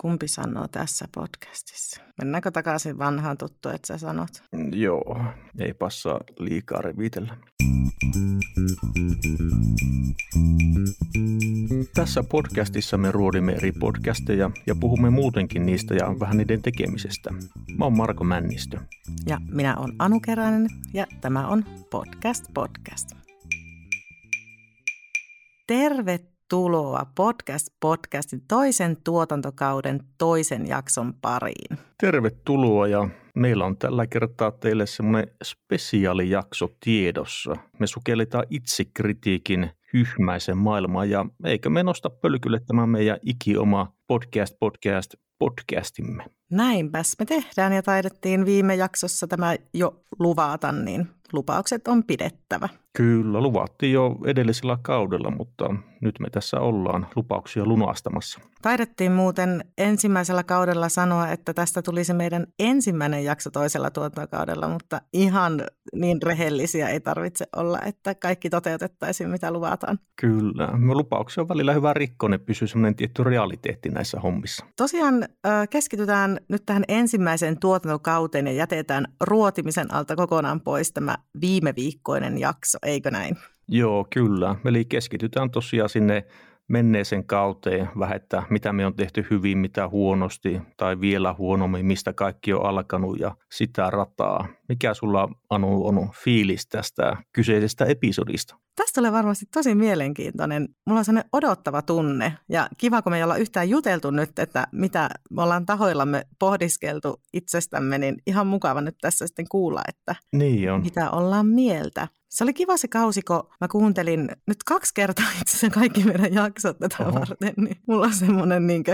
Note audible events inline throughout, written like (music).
Kumpi sanoo tässä podcastissa? Mennäänkö takaisin vanhaan tuttuun, että sä sanot? Joo, ei passaa liikaa revitellä. Tässä podcastissa me ruodimme eri podcasteja ja puhumme muutenkin niistä ja vähän niiden tekemisestä. Mä oon Marko Männistö. Ja minä olen Anu Keränen ja tämä on Podcast Podcast. Tervetuloa Podcast Podcastin toisen tuotantokauden toisen jakson pariin. Tervetuloa ja meillä on tällä kertaa teille semmoinen spesiaalijakso tiedossa. Me sukelletaan itsekritiikin hyhmäisen maailmaan ja eikä me nosta pölkylle tämä meidän ikioma podcast podcast podcastimme. Näinpäs me tehdään ja taidettiin viime jaksossa tämä jo luvata, niin lupaukset on pidettävä. Kyllä, luvattiin jo edellisellä kaudella, mutta nyt me tässä ollaan lupauksia lunastamassa. Taidettiin muuten ensimmäisellä kaudella sanoa, että tästä tuli se meidän ensimmäinen jakso toisella tuotantokaudella, mutta ihan niin rehellisiä ei tarvitse olla, että kaikki toteutettaisiin, mitä luvataan. Kyllä, me lupauksia on välillä hyvä rikko, ne pysyy semmoinen tietty realiteetti näissä hommissa. Tosiaan keskitytään nyt tähän ensimmäiseen tuotantokauteen ja jätetään ruotimisen alta kokonaan pois tämä viime viikkoinen jakso, eikö näin? Joo, kyllä. Eli keskitytään tosiaan sinne menneeseen kauteen vähettää, mitä me on tehty hyvin, mitä huonosti tai vielä huonommin, mistä kaikki on alkanut ja sitä rataa. Mikä sulla Anu on fiilis tästä kyseisestä episodista? Tästä tulee varmasti tosi mielenkiintoinen. Mulla on sellainen odottava tunne ja kiva, kun me ei olla yhtään juteltu nyt, että mitä me ollaan tahoillamme pohdiskeltu itsestämme, niin ihan mukava nyt tässä sitten kuulla, että niin on. mitä ollaan mieltä. Se oli kiva se kausi, kun mä kuuntelin nyt kaksi kertaa itse asiassa kaikki meidän jaksot tätä Oho. varten, niin mulla on semmoinen niin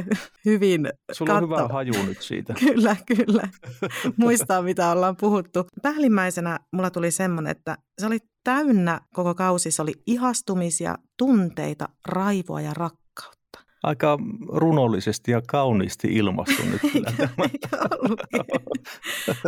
hyvin Sulla kattava. on hyvä haju nyt siitä. (laughs) kyllä, kyllä. Muistaa, mitä ollaan puhuttu. Päällimmäisenä mulla tuli semmoinen, että se oli täynnä koko kausi, se oli ihastumisia, tunteita, raivoa ja rakkautta aika runollisesti ja kauniisti ilmastu nyt (laughs) kyllä tämä.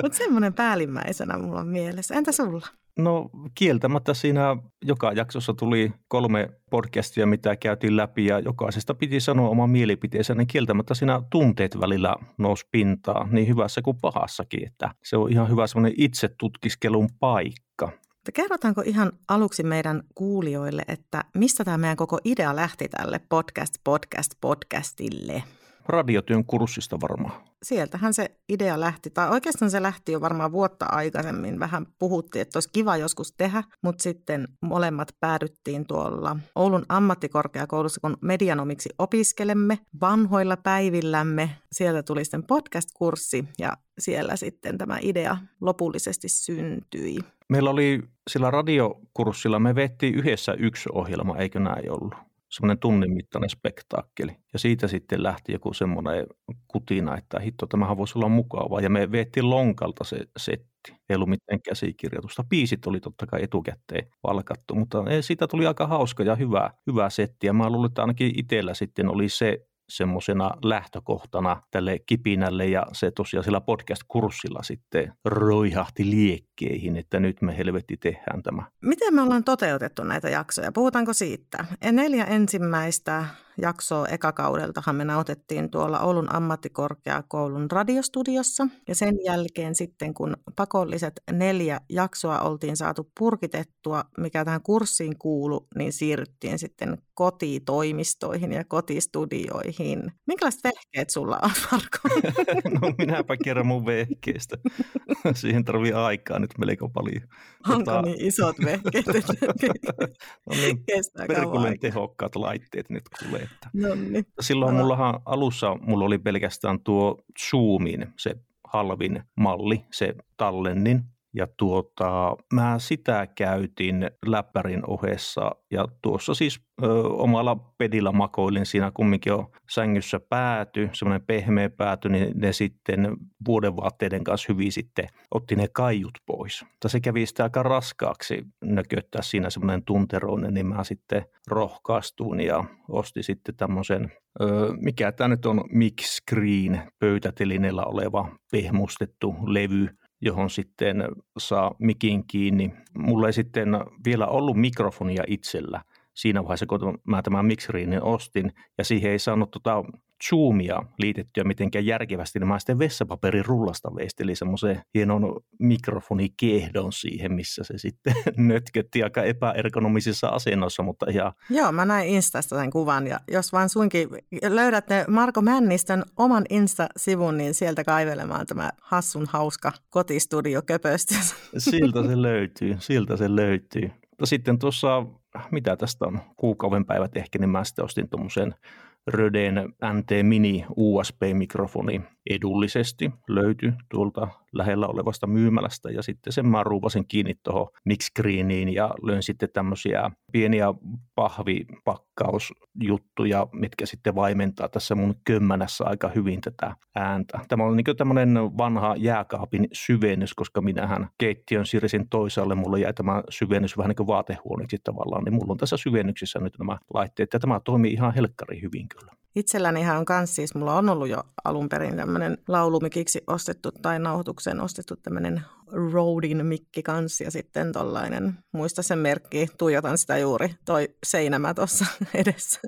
Mutta semmoinen päällimmäisenä mulla on mielessä. Entä sulla? No kieltämättä siinä joka jaksossa tuli kolme podcastia, mitä käytiin läpi ja jokaisesta piti sanoa oma mielipiteensä, niin kieltämättä siinä tunteet välillä nousi pintaa niin hyvässä kuin pahassakin, että se on ihan hyvä semmoinen itsetutkiskelun paikka. Kerrotaanko ihan aluksi meidän kuulijoille, että mistä tämä meidän koko idea lähti tälle podcast, podcast, podcastille? Radiotyön kurssista varmaan. Sieltähän se idea lähti, tai oikeastaan se lähti jo varmaan vuotta aikaisemmin. Vähän puhuttiin, että olisi kiva joskus tehdä, mutta sitten molemmat päädyttiin tuolla Oulun ammattikorkeakoulussa, kun medianomiksi opiskelemme vanhoilla päivillämme. Sieltä tuli sitten podcast-kurssi ja siellä sitten tämä idea lopullisesti syntyi. Meillä oli sillä radiokurssilla, me vettiin yhdessä yksi ohjelma, eikö näin ollut? Semmoinen tunnin mittainen spektaakkeli. Ja siitä sitten lähti joku semmoinen kutina, että hitto, tämähän voisi olla mukavaa. Ja me veettiin lonkalta se setti. Ei ollut mitään käsikirjoitusta. Piisit oli totta kai etukäteen valkattu, mutta siitä tuli aika hauska ja hyvä, hyvä setti. Ja mä luulen, että ainakin itsellä sitten oli se semmoisena lähtökohtana tälle kipinälle ja se tosiaan sillä podcast-kurssilla sitten roihahti liekkeihin, että nyt me helvetti tehdään tämä. Miten me ollaan toteutettu näitä jaksoja? Puhutaanko siitä? Neljä ensimmäistä jaksoa ekakaudeltahan me nautettiin tuolla Oulun ammattikorkeakoulun radiostudiossa. Ja sen jälkeen sitten, kun pakolliset neljä jaksoa oltiin saatu purkitettua, mikä tähän kurssiin kuulu, niin siirryttiin sitten kotitoimistoihin ja kotistudioihin. Minkälaiset vehkeet sulla on, (laughs) Marko? (laughs) no minäpä kerran mun vehkeestä. (laughs) Siihen tarvii aikaa nyt melko paljon. Onko tota... niin isot vehkeet? no niin, tehokkaat laitteet nyt kuulee että Nonni. Silloin mullahan alussa mulla oli pelkästään tuo Zoomin se halvin malli, se tallennin. Ja tuota, mä sitä käytin läppärin ohessa ja tuossa siis ö, omalla pedillä makoilin siinä kumminkin on sängyssä pääty, semmoinen pehmeä pääty, niin ne sitten vuodenvaatteiden kanssa hyvin sitten otti ne kaiut pois. Mutta se kävi sitä aika raskaaksi nököttää siinä semmoinen tunteroinen, niin mä sitten rohkaistuin ja ostin sitten tämmöisen, ö, mikä tämä nyt on, Mix Screen pöytätelineellä oleva pehmustettu levy, johon sitten saa mikin kiinni. Mulla ei sitten vielä ollut mikrofonia itsellä siinä vaiheessa, kun mä tämän mikseriinin ostin, ja siihen ei saanut tota Zoomia liitettyä mitenkään järkevästi, niin mä sitten vessapaperin rullasta veistelin semmoisen hienon mikrofonikehdon siihen, missä se sitten (laughs) nötkötti aika epäergonomisissa asennoissa, mutta ihan... Joo, mä näin Instasta sen kuvan ja jos vaan suinkin löydätte Marko Männistön oman Insta-sivun, niin sieltä kaivelemaan tämä hassun hauska kotistudio köpöstys. (laughs) Siltä se löytyy, siltä se löytyy. Mutta sitten tuossa, mitä tästä on, kuukauden päivät ehkä, niin mä sitten ostin tuommoisen Röden NT Mini USB-mikrofoni edullisesti löytyi tuolta lähellä olevasta myymälästä ja sitten sen mä ruupasin kiinni tuohon mixscreeniin ja löin sitten tämmöisiä pieniä pahvipakkausjuttuja, mitkä sitten vaimentaa tässä mun kömmänässä aika hyvin tätä ääntä. Tämä on niin tämmöinen vanha jääkaapin syvennys, koska minähän keittiön siirsin toisaalle, mulla jäi tämä syvennys vähän niin kuin vaatehuoneeksi tavallaan, niin mulla on tässä syvennyksissä nyt nämä laitteet ja tämä toimii ihan helkkari hyvin kyllä. Itselläni on kans siis, mulla on ollut jo alun perin tämmöinen laulumikiksi ostettu tai nauhoitukseen ostettu tämmöinen Rodin mikki kanssa ja sitten tollainen, muista sen merkki, tuijotan sitä juuri, toi seinämä tuossa (laughs) edessä.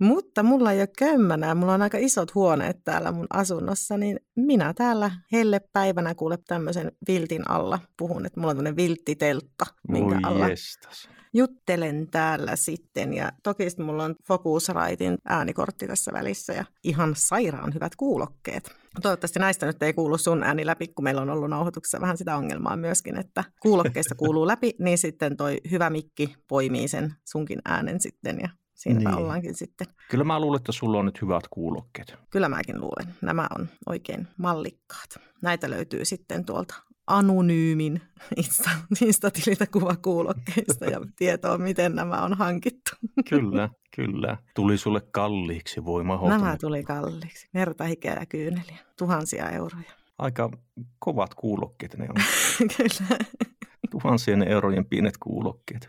Mutta mulla ei ole kömmänää, mulla on aika isot huoneet täällä mun asunnossa, niin minä täällä hellepäivänä kuule tämmöisen viltin alla puhun, että mulla on tämmöinen vilttiteltta, minkä Oi alla jestas juttelen täällä sitten. Ja toki mulla on Focusritein äänikortti tässä välissä ja ihan sairaan hyvät kuulokkeet. Toivottavasti näistä nyt ei kuulu sun ääni läpi, kun meillä on ollut nauhoituksessa vähän sitä ongelmaa myöskin, että kuulokkeista kuuluu läpi, niin sitten toi hyvä mikki poimii sen sunkin äänen sitten ja siinäpä niin. ollaankin sitten. Kyllä mä luulen, että sulla on nyt hyvät kuulokkeet. Kyllä mäkin luulen. Nämä on oikein mallikkaat. Näitä löytyy sitten tuolta anonyymin (laughs) Insta, Insta-tililtä kuvakuulokkeista ja (laughs) tietoa, miten nämä on hankittu. Kyllä, kyllä. Tuli sulle kalliiksi, voi mahdoton. Nämä tuli kalliiksi. Verta, hikeä ja kyyneliä. Tuhansia euroja. Aika kovat kuulokkeet ne on. (laughs) kyllä. Tuhansien eurojen pienet kuulokkeet.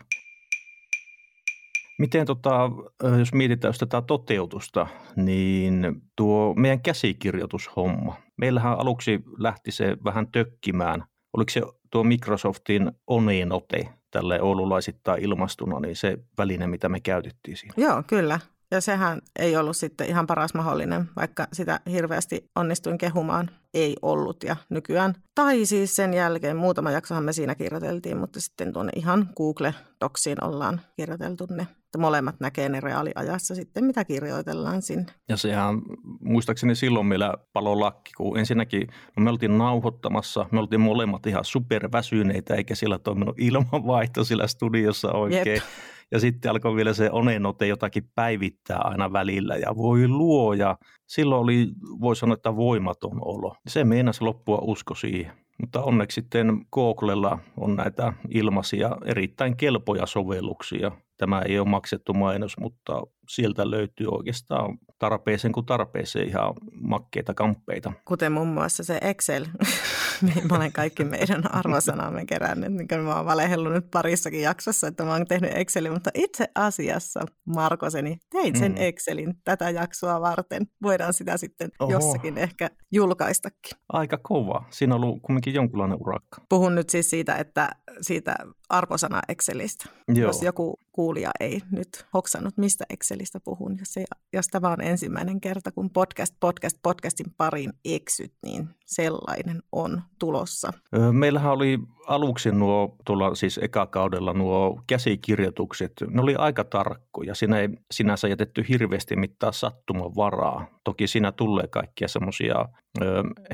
Miten tota, jos mietitään jos tätä toteutusta, niin tuo meidän käsikirjoitushomma. Meillähän aluksi lähti se vähän tökkimään. Oliko se tuo Microsoftin Onenote tälle oululaisittain ilmastuna, niin se väline, mitä me käytettiin siinä? Joo, kyllä. Ja sehän ei ollut sitten ihan paras mahdollinen, vaikka sitä hirveästi onnistuin kehumaan. Ei ollut ja nykyään. Tai siis sen jälkeen, muutama jaksohan me siinä kirjoiteltiin, mutta sitten tuonne ihan Google Docsiin ollaan kirjoiteltu ne että molemmat näkee ne reaaliajassa sitten, mitä kirjoitellaan sinne. Ja sehän, muistaakseni silloin meillä palo lakki, kun ensinnäkin no me oltiin nauhoittamassa, me oltiin molemmat ihan superväsyneitä, eikä sillä toiminut ilmanvaihto sillä studiossa oikein. Jep. Ja sitten alkoi vielä se onenote jotakin päivittää aina välillä ja voi luo ja silloin oli, voi sanoa, että voimaton olo. Se meinasi loppua usko siihen. Mutta onneksi sitten Googlella on näitä ilmaisia erittäin kelpoja sovelluksia, Tämä ei ole maksettu mainos, mutta sieltä löytyy oikeastaan tarpeeseen kuin tarpeeseen ihan makkeita kamppeita. Kuten muun muassa se Excel, (laughs) mä olen kaikki meidän arvosanamme kerännyt, niin mä oon valehellut nyt parissakin jaksossa, että mä oon tehnyt Excelin, mutta itse asiassa Markoseni tein sen mm. Excelin tätä jaksoa varten. Voidaan sitä sitten Oho. jossakin ehkä julkaistakin. Aika kova. Siinä on ollut kumminkin jonkunlainen urakka. Puhun nyt siis siitä, että siitä arvosana Excelistä. Joo. Jos joku kuulija ei nyt hoksannut, mistä Excelistä puhun. Jos, ei, jos tämä on ensimmäinen kerta, kun podcast, podcast, podcastin pariin eksyt, niin sellainen on tulossa. Meillähän oli aluksi nuo, tuolla siis ekakaudella nuo käsikirjoitukset, ne oli aika tarkkoja. Siinä ei sinänsä jätetty hirveästi mittaa sattuman varaa. Toki siinä tulee kaikkia semmoisia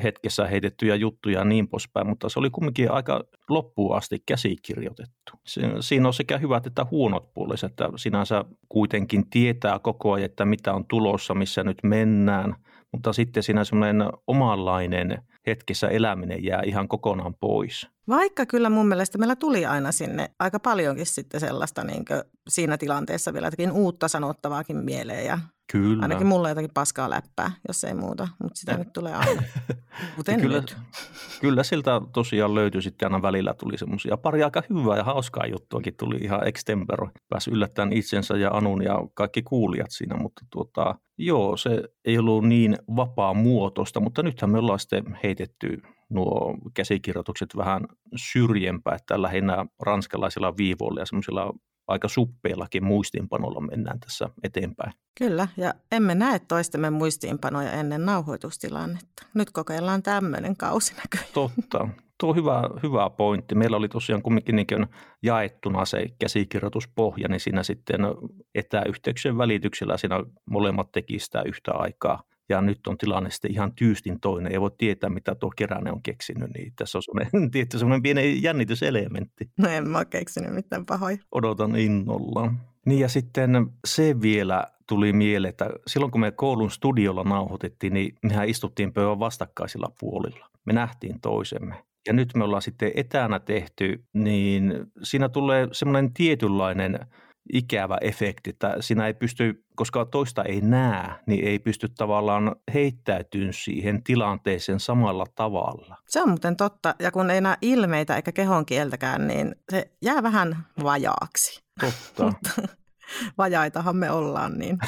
hetkessä heitettyjä juttuja ja niin poispäin, mutta se oli kumminkin aika loppuun asti käsikirjoitettu. Siinä on sekä hyvät että huonot puolet, että sinänsä kuitenkin tietää koko ajan, että mitä on tulossa, missä nyt mennään, mutta sitten siinä semmoinen omanlainen hetkessä eläminen jää ihan kokonaan pois. Vaikka kyllä mun mielestä meillä tuli aina sinne aika paljonkin sitten sellaista niin siinä tilanteessa vielä jotakin uutta sanottavaakin mieleen ja Kyllä. Ainakin mulla on jotakin paskaa läppää, jos ei muuta, mutta sitä ja. nyt tulee aina, (laughs) kuten kyllä, nyt. (laughs) Kyllä siltä tosiaan löytyi sitten aina välillä tuli semmoisia pari aika hyvää ja hauskaa juttuakin tuli ihan extempero. Pääsi yllättäen itsensä ja Anun ja kaikki kuulijat siinä, mutta tuota, joo, se ei ollut niin vapaa muotoista, mutta nythän me ollaan sitten heitetty nuo käsikirjoitukset vähän syrjempää, että lähinnä ranskalaisilla viivoilla ja semmoisilla aika suppeellakin muistiinpanolla mennään tässä eteenpäin. Kyllä, ja emme näe toistemme muistiinpanoja ennen nauhoitustilannetta. Nyt kokeillaan tämmöinen kausi näköjään. Totta. Tuo on hyvä, hyvä pointti. Meillä oli tosiaan kumminkin niin jaettuna se käsikirjoituspohja, niin siinä sitten etäyhteyksien välityksellä siinä molemmat teki sitä yhtä aikaa – ja nyt on tilanne sitten ihan tyystin toinen. Ei voi tietää, mitä tuo Keränen on keksinyt, niin tässä on semmoinen, (laughs) tietty, semmoinen pieni jännityselementti. No en mä ole keksinyt mitään pahoja. Odotan innolla. Niin ja sitten se vielä tuli mieleen, että silloin kun me koulun studiolla nauhoitettiin, niin mehän istuttiin pöydän vastakkaisilla puolilla. Me nähtiin toisemme. Ja nyt me ollaan sitten etänä tehty, niin siinä tulee semmoinen tietynlainen – ikävä efekti, että siinä ei pysty, koska toista ei näe, niin ei pysty tavallaan heittäytymään siihen tilanteeseen samalla tavalla. Se on muuten totta, ja kun ei näe ilmeitä eikä kehon kieltäkään, niin se jää vähän vajaaksi. Totta. (laughs) vajaitahan me ollaan, niin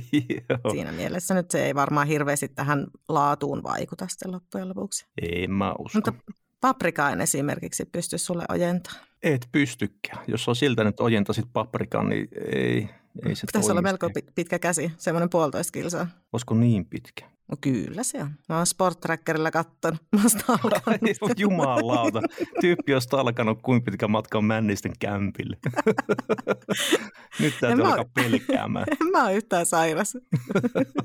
(laughs) siinä mielessä nyt se ei varmaan hirveästi tähän laatuun vaikuta sitten loppujen lopuksi. Ei mä usko. Mutta paprikaan esimerkiksi pysty sulle ojentamaan. Et pystykään. Jos on siltä, että ojentasit paprikan, niin ei, ei se Pitäisi olla melko pitkä käsi, semmoinen puolitoista kilsaa. Olisiko niin pitkä? No kyllä se on. Mä oon Sport-trackerilla kattonut. Mä oon Jumalauta. Tyyppi on alkanut kuin pitkä matka on Männisten kämpille. (laughs) Nyt täytyy alkaa pelkäämään. En mä oon (laughs) yhtään sairas.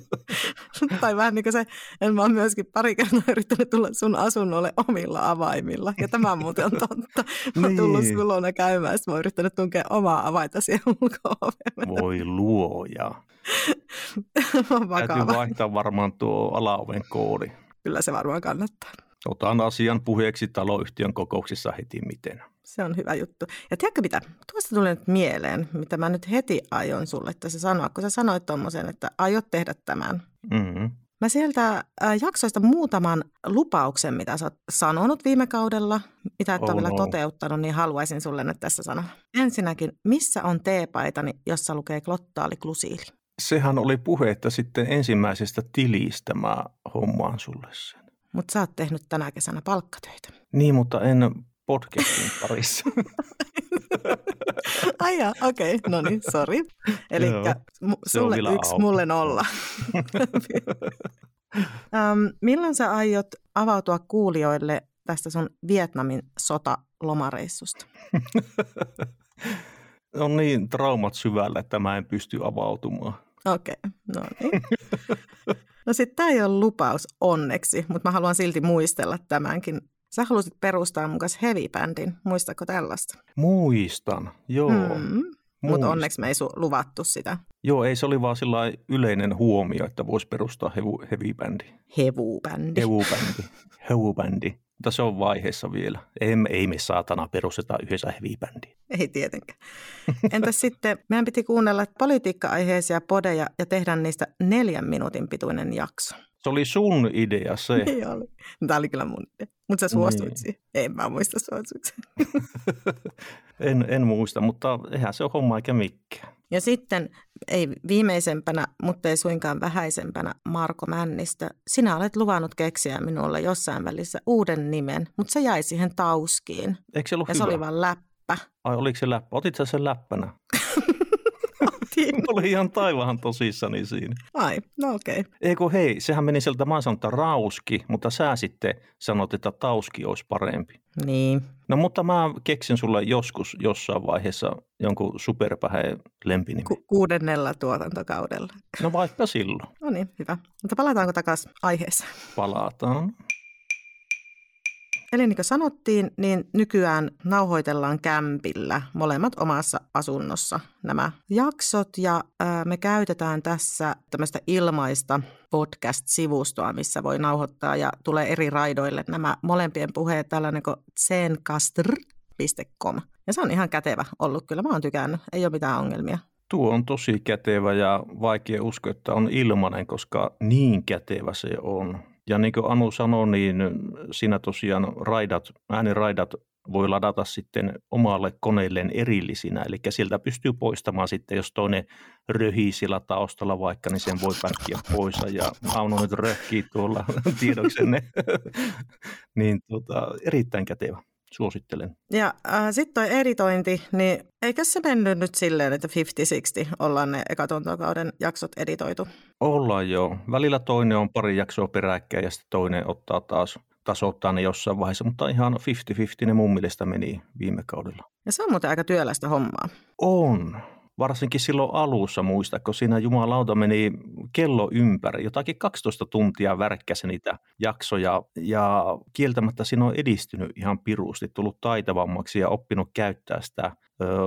(laughs) tai vähän niin kuin se, en mä oon myöskin pari kertaa yrittänyt tulla sun asunnolle omilla avaimilla. Ja tämä muuten on totta. Mä oon tullut niin. sulona käymään, mä oon yrittänyt tunkea omaa avaita siihen ulko Voi luoja. (laughs) Täytyy vaihtaa varmaan tuo alaoven koodi. Kyllä se varmaan kannattaa. Otan asian puheeksi taloyhtiön kokouksissa heti miten. Se on hyvä juttu. Ja tiedätkö mitä? Tuosta tuli nyt mieleen, mitä mä nyt heti aion sulle tässä sanoa, kun sä sanoit tuommoisen, että aiot tehdä tämän. Mm-hmm. Mä sieltä jaksoista muutaman lupauksen, mitä sä oot sanonut viime kaudella, mitä et oh ole vielä no. toteuttanut, niin haluaisin sulle nyt tässä sanoa. Ensinnäkin, missä on teepaitani, jossa lukee klottaali klusiili? Sehän oli puhetta sitten ensimmäisestä tilistä, mä hommaan sulle sen. Mutta sä oot tehnyt tänä kesänä palkkatöitä. Niin, mutta en podcastin parissa. (laughs) Ai okei, okay. no niin, sori. (laughs) Eli sulle yksi, auki. mulle nolla. um, (laughs) milloin sä aiot avautua kuulijoille tästä sun Vietnamin sota-lomareissusta? on niin traumat syvällä, että mä en pysty avautumaan. Okei, okay, no niin. (laughs) No sitten tämä ei ole lupaus onneksi, mutta mä haluan silti muistella tämänkin. Sä halusit perustaa mukas heavy-bändin. Muistako tällaista? Muistan, joo. Mm. Mutta onneksi me ei su- luvattu sitä. Joo, ei se oli vaan sillä yleinen huomio, että voisi perustaa hevu, heavy-bändi. Hevu-bändi. Hevu-bändi. Hevu-bändi. (laughs) Se on vaiheessa vielä. Ei, ei me saatana perusteta yhdessä heavy-bändiä. Ei tietenkään. Entäs sitten, meidän piti kuunnella politiikka-aiheisia podeja ja tehdä niistä neljän minuutin pituinen jakso. Se oli sun idea se. (laughs) Ei oli. Tämä oli kyllä mun idea. Mutta sä suostuit niin. siihen. En mä muista suostuit (laughs) en, en muista, mutta eihän se ole homma eikä mikään. Ja sitten, ei viimeisempänä, mutta ei suinkaan vähäisempänä, Marko Männistö. Sinä olet luvannut keksiä minulle jossain välissä uuden nimen, mutta se jäi siihen tauskiin. Eikö se ollut Ja hyvä? se oli vain läppä. Ai oliko se läppä? Otit sä sen läppänä? Mä olin (laughs) ihan taivahan tosissani siinä. Ai, no okei. Okay. Eikö hei, sehän meni sieltä, mä sanoin, että rauski, mutta sä sitten sanot, että tauski olisi parempi. Niin. No mutta mä keksin sulle joskus jossain vaiheessa jonkun superpäheen lempinimi. Ku- kuudennella tuotantokaudella. No vaikka silloin. No niin, hyvä. Mutta palataanko takaisin aiheeseen? Palataan. Eli niin kuin sanottiin, niin nykyään nauhoitellaan kämpillä molemmat omassa asunnossa nämä jaksot ja me käytetään tässä tämmöistä ilmaista podcast-sivustoa, missä voi nauhoittaa ja tulee eri raidoille nämä molempien puheet tällainen kuin zencastr.com. Ja se on ihan kätevä ollut kyllä, mä oon tykännyt, ei ole mitään ongelmia. Tuo on tosi kätevä ja vaikea uskoa, että on ilmainen, koska niin kätevä se on. Ja niin kuin Anu sanoi, niin siinä tosiaan raidat, ääniraidat voi ladata sitten omalle koneelleen erillisinä. Eli sieltä pystyy poistamaan sitten, jos toinen röhii sillä taustalla vaikka, niin sen voi pätkiä pois. Ja Anu nyt röhkii tuolla (laughs) tiedoksenne. (laughs) niin tota, erittäin kätevä. Suosittelen. Ja äh, sitten toi editointi, niin eikö se mennyt nyt silleen, että 50-60 ollaan ne ekatuntokauden jaksot editoitu? Ollaan joo. Välillä toinen on pari jaksoa peräkkäin ja sitten toinen ottaa taas tasoittaa ne jossain vaiheessa, mutta ihan 50-50 ne mun mielestä meni viime kaudella. Ja se on muuten aika työlästä hommaa. On varsinkin silloin alussa muista, kun siinä jumalauta meni kello ympäri. Jotakin 12 tuntia värkkäsi niitä jaksoja ja kieltämättä siinä on edistynyt ihan pirusti, tullut taitavammaksi ja oppinut käyttää sitä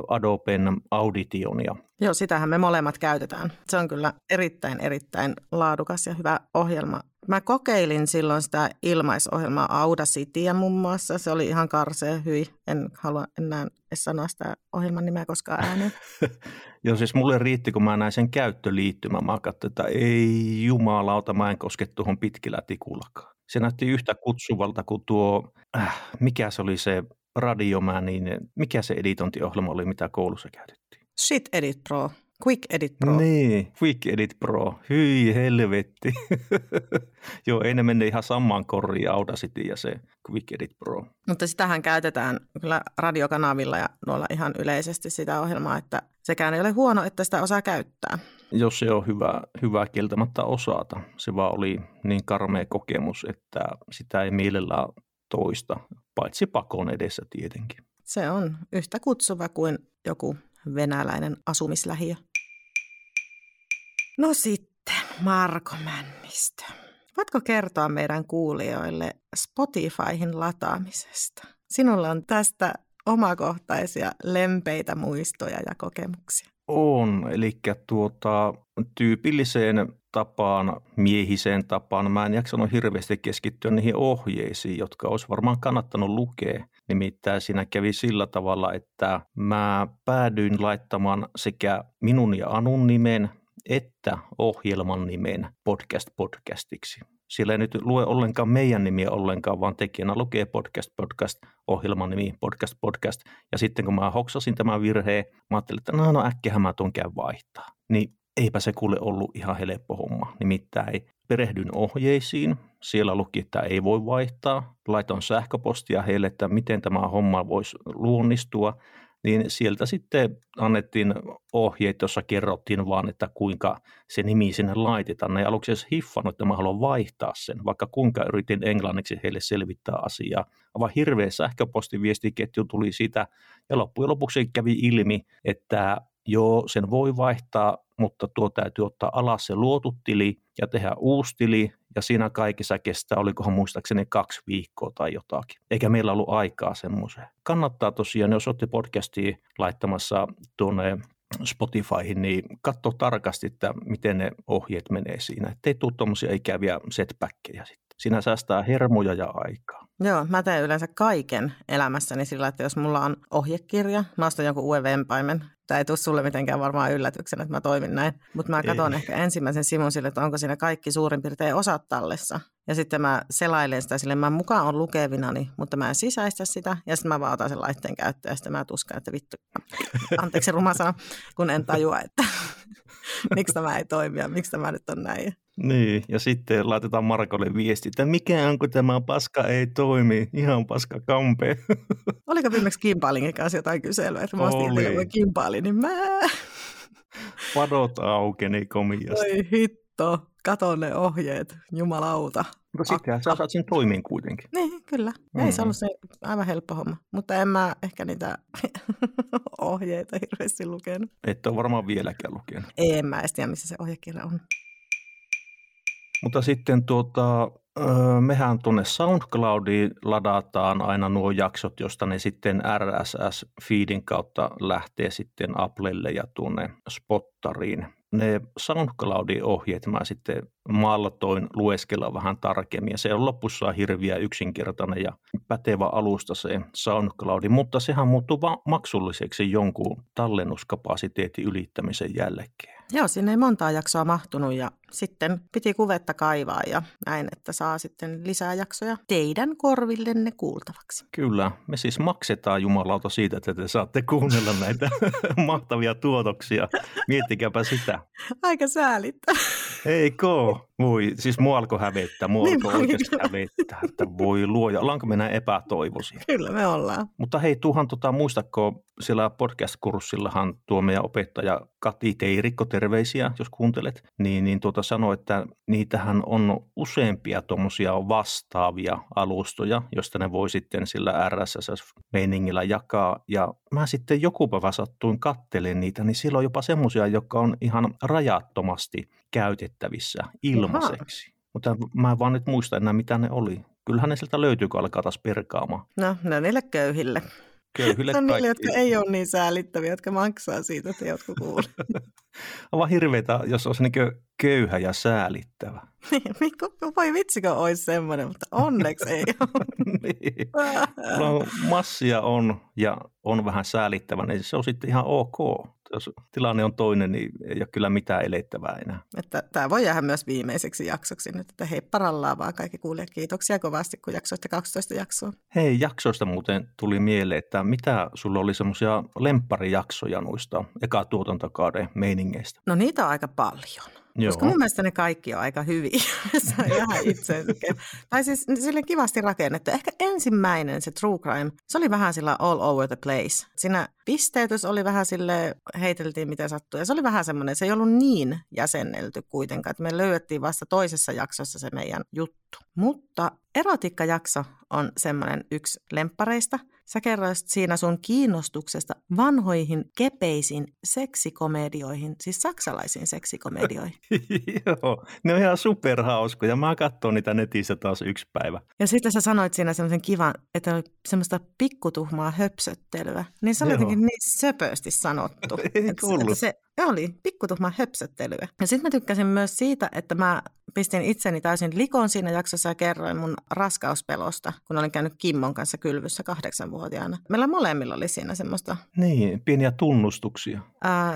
Adoben Auditionia. Joo, sitähän me molemmat käytetään. Se on kyllä erittäin, erittäin laadukas ja hyvä ohjelma. Mä kokeilin silloin sitä ilmaisohjelmaa Audacityä muun muassa. Se oli ihan karsea hyi. En halua enää edes sanoa sitä ohjelman nimeä koskaan ääneen. (laughs) Joo, siis mulle riitti, kun mä näin sen käyttöliittymän. Mä katsoin, että ei jumalauta, mä en koske tuohon pitkillä tikullakaan. Se näytti yhtä kutsuvalta kuin tuo, äh, mikä se oli se radiomää, niin mikä se editointiohjelma oli, mitä koulussa käytettiin? Shit Edit Pro. Quick Edit Pro. Niin, Quick Edit Pro. Hyi helvetti. (laughs) Joo, ei ne mene ihan samaan koriin Audacity ja se Quick Edit Pro. Mutta sitähän käytetään kyllä radiokanavilla ja noilla ihan yleisesti sitä ohjelmaa, että sekään ei ole huono, että sitä osaa käyttää. Jos se on hyvä, hyvä kieltämättä osata. Se vaan oli niin karmea kokemus, että sitä ei mielellään toista, paitsi pakon edessä tietenkin. Se on yhtä kutsuva kuin joku venäläinen asumislähiö. No sitten, Marko Männistö. Voitko kertoa meidän kuulijoille Spotifyhin lataamisesta? Sinulla on tästä omakohtaisia lempeitä muistoja ja kokemuksia. On, eli tuota, tyypilliseen tapaan, miehiseen tapaan, mä en jaksanut hirveästi keskittyä niihin ohjeisiin, jotka olisi varmaan kannattanut lukea. Nimittäin siinä kävi sillä tavalla, että mä päädyin laittamaan sekä minun ja Anun nimen että ohjelman nimen podcast podcastiksi. Siellä ei nyt lue ollenkaan meidän nimiä ollenkaan, vaan tekijänä lukee podcast podcast, ohjelman nimi podcast podcast. Ja sitten kun mä hoksasin tämän virheen, mä ajattelin, että no, no äkkiä mä tuon käy vaihtaa. Niin eipä se kuule ollut ihan helppo homma. Nimittäin perehdyn ohjeisiin. Siellä luki, että ei voi vaihtaa. Laitan sähköpostia heille, että miten tämä homma voisi luonnistua niin sieltä sitten annettiin ohjeet, jossa kerrottiin vaan, että kuinka se nimi sinne laitetaan. Ne aluksi edes hiffannut, että mä haluan vaihtaa sen, vaikka kuinka yritin englanniksi heille selvittää asiaa. Aivan hirveä sähköpostiviestiketju tuli sitä, ja loppujen lopuksi kävi ilmi, että joo, sen voi vaihtaa, mutta tuo täytyy ottaa alas se luotu tili ja tehdä uusi tili, ja siinä kaikissa kestää, olikohan muistaakseni kaksi viikkoa tai jotakin. Eikä meillä ollut aikaa semmoiseen. Kannattaa tosiaan, jos olette podcastia laittamassa tuonne Spotifyhin, niin katso tarkasti, että miten ne ohjeet menee siinä. Että ei tule tuommoisia ikäviä setbackkejä sitten. Siinä säästää hermoja ja aikaa. Joo, mä teen yleensä kaiken elämässäni sillä, että jos mulla on ohjekirja, mä ostan jonkun uuden vempaimen. Tämä ei tule sulle mitenkään varmaan yllätyksenä, että mä toimin näin. Mutta mä katson ehkä ensimmäisen sivun sille, että onko siinä kaikki suurin piirtein osat tallessa. Ja sitten mä selailen sitä sille, mä mukaan on lukevinani, mutta mä en sisäistä sitä. Ja sitten mä vaan otan sen laitteen käyttöön ja sitten mä tuskan, että vittu, anteeksi ruma sana, kun en tajua, että (laughs) miksi tämä ei toimi ja miksi tämä nyt on näin. Niin, ja sitten laitetaan Markolle viesti, että mikä on, kun tämä paska ei toimi, ihan paska kampe. (laughs) Oliko viimeksi Kimpaalingin kanssa jotain kyselyä, että mä ostin Kimpaali, niin mä... (laughs) Padot aukeni komiasti. Oi hitto, kato ne ohjeet, jumalauta. Mutta sitten sä saat sen toimiin kuitenkin. Niin, kyllä. Mm. Ei se ollut se aivan helppo homma. Mutta en mä ehkä niitä (laughs) ohjeita hirveästi lukenut. Et ole varmaan vieläkään lukenut. En mä edes tiedä, missä se ohjekirja on. Mutta sitten tuota, mehän tuonne SoundCloudiin ladataan aina nuo jaksot, josta ne sitten RSS-feedin kautta lähtee sitten Applelle ja tuonne Spottariin. Ne SoundCloudin ohjeet mä sitten maalatoin lueskella vähän tarkemmin ja se on lopussa hirviä yksinkertainen ja pätevä alusta se SoundCloud, mutta sehän muuttuu va- maksulliseksi jonkun tallennuskapasiteetin ylittämisen jälkeen. Joo, sinne ei montaa jaksoa mahtunut ja sitten piti kuvetta kaivaa ja näin, että saa sitten lisää jaksoja teidän korvillenne kuultavaksi. Kyllä, me siis maksetaan jumalauta siitä, että te saatte kuunnella näitä (laughs) mahtavia tuotoksia. Miettikääpä sitä. Aika säälittää. Eikö? Voi, siis mua alkoi hävettää, mua niin alkoi oikeasti hävettää, että voi luoja. Ollaanko me näin epätoivoisia? Kyllä me ollaan. Mutta hei, tuhan tota, muistatko, siellä podcast-kurssillahan tuo meidän opettaja Kati Teirikko, terveisiä, jos kuuntelet, niin, niin tuota sanoi, että niitähän on useampia tuommoisia vastaavia alustoja, josta ne voi sitten sillä RSS-meiningillä jakaa. Ja mä sitten joku päivä sattuin kattelemaan niitä, niin siellä on jopa semmoisia, jotka on ihan rajattomasti käytettävissä ilmaiseksi. Jaha. Mutta mä en vaan nyt muista enää, mitä ne oli. Kyllähän ne sieltä löytyy, kun alkaa taas perkaamaan. No, ne on niille köyhille. Köyhille on niille, jotka ei ole niin säällittäviä, jotka maksaa siitä, että jotkut kuulee. (laughs) on vaan hirveitä, jos olisi niin köyhä ja säälittävä. (laughs) Mikko, voi vitsikö olisi semmoinen, mutta onneksi ei (laughs) ole. niin. No, massia on ja on vähän säälittävä, niin se on sitten ihan ok jos tilanne on toinen, niin ei ole kyllä mitään elettävää enää. Että tämä voi jäädä myös viimeiseksi jaksoksi nyt, että hei parallaa vaan kaikki kuulijat. Kiitoksia kovasti, kun jaksoitte 12 jaksoa. Hei, jaksoista muuten tuli mieleen, että mitä sulla oli semmoisia lempparijaksoja noista eka tuotantokauden meiningeistä? No niitä on aika paljon. Joo. Koska mun mielestä ne kaikki on aika hyviä. (laughs) on ihan itse. tai siis sille kivasti rakennettu. Ehkä ensimmäinen, se True Crime, se oli vähän sillä all over the place. Siinä pisteytys oli vähän sille, heiteltiin miten sattuu. Ja se oli vähän semmoinen, se ei ollut niin jäsennelty kuitenkaan, että me löydettiin vasta toisessa jaksossa se meidän juttu. Mutta erotiikkajakso on semmoinen yksi lemppareista – Sä kerroit siinä sun kiinnostuksesta vanhoihin kepeisiin seksikomedioihin, siis saksalaisiin seksikomedioihin. (laughs) Joo, ne on ihan superhauskoja. Mä katson niitä netissä taas yksi päivä. Ja sitten sä sanoit siinä semmoisen kivan, että oli semmoista pikkutuhmaa höpsöttelyä. Niin se oli jotenkin niin söpösti sanottu. (laughs) Ei että, että se oli pikkutuhmaa höpsöttelyä. Ja sitten mä tykkäsin myös siitä, että mä pistin itseni täysin likoon siinä jaksossa ja kerroin mun raskauspelosta, kun olin käynyt Kimmon kanssa kylvyssä kahdeksanvuotiaana. Meillä molemmilla oli siinä semmoista... Niin, pieniä tunnustuksia.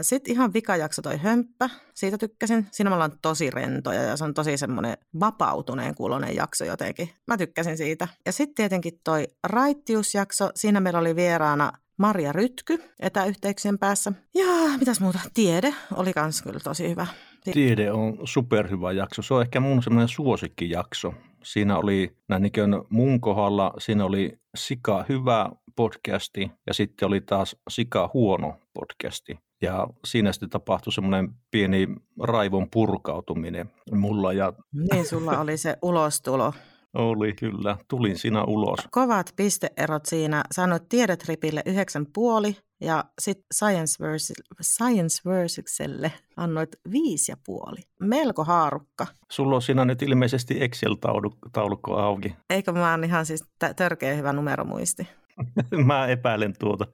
Sitten ihan vikajakso toi hömppä, siitä tykkäsin. Siinä me ollaan tosi rentoja ja se on tosi semmoinen vapautuneen kuulonen jakso jotenkin. Mä tykkäsin siitä. Ja sitten tietenkin toi raittiusjakso, siinä meillä oli vieraana Marja Rytky etäyhteyksien päässä. Ja mitäs muuta? Tiede oli kans kyllä tosi hyvä. Tiede on superhyvä jakso. Se on ehkä mun semmoinen suosikkijakso. Siinä oli näin niin mun kohdalla, siinä oli Sika hyvä podcasti ja sitten oli taas Sika huono podcasti. Ja siinä sitten tapahtui semmoinen pieni raivon purkautuminen mulla. Ja... Niin, sulla oli se ulostulo. (laughs) Oli kyllä, tulin sinä ulos. Kovat pisteerot siinä. Sanoit tiedetripille yhdeksän puoli ja sitten Science, Vers- Science Versikselle annoit viisi ja puoli. Melko haarukka. Sulla on siinä nyt ilmeisesti Excel-taulukko auki. Eikö mä oon ihan siis törkeä hyvä numeromuisti? (laughs) mä epäilen tuota.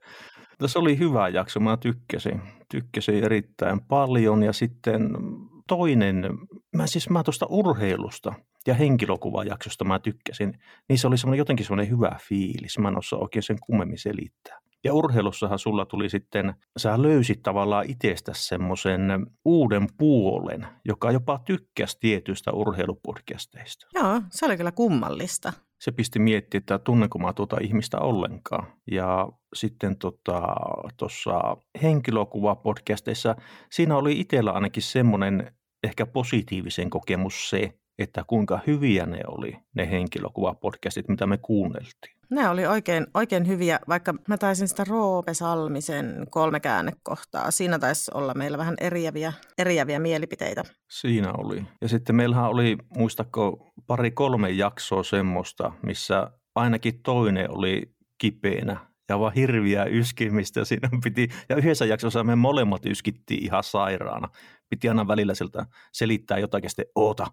Tässä oli hyvä jakso, mä tykkäsin. Tykkäsin erittäin paljon ja sitten toinen, mä siis mä tuosta urheilusta ja henkilökuvajaksosta mä tykkäsin, niin se oli semmoinen jotenkin semmoinen hyvä fiilis. Mä en osaa oikein sen kummemmin selittää. Ja urheilussahan sulla tuli sitten, sä löysit tavallaan itsestä semmoisen uuden puolen, joka jopa tykkäsi tietyistä urheilupodcasteista. Joo, se oli kyllä kummallista. Se pisti miettiä, että tunnenko mä tuota ihmistä ollenkaan. Ja sitten tuossa tota, henkilökuvapodcasteissa, siinä oli itsellä ainakin semmoinen ehkä positiivisen kokemus se, että kuinka hyviä ne oli, ne henkilökuvapodcastit, mitä me kuunneltiin. Ne oli oikein, oikein hyviä, vaikka mä taisin sitä Roope Salmisen kolme käännekohtaa. Siinä taisi olla meillä vähän eriäviä, eriäviä mielipiteitä. Siinä oli. Ja sitten meillähän oli, muistako, pari kolme jaksoa semmoista, missä ainakin toinen oli kipeänä ja vaan hirviä yskimistä siinä piti. Ja yhdessä jaksossa me molemmat yskittiin ihan sairaana. Piti aina välillä siltä selittää jotakin, sitten oota.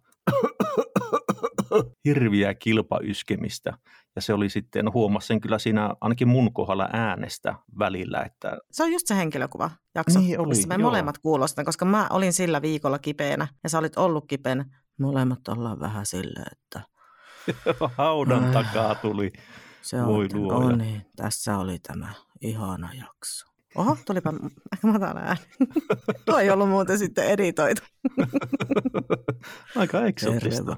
(laughs) hirviä kilpayskemistä. Ja se oli sitten, huomasi sen kyllä siinä ainakin mun kohdalla äänestä välillä. Että... Se on just se henkilökuva jakso, niin oli, missä me joo. molemmat kuulostan, koska mä olin sillä viikolla kipeänä ja sä olit ollut kipeänä. Molemmat ollaan vähän silleen, että... (laughs) Haudan takaa tuli. Se on, Voi luoja. No niin, tässä oli tämä ihana jakso. Oho, tulipa aika matala ääni. (laughs) Tuo ei ollut muuten sitten editoitu. Aika eksotista.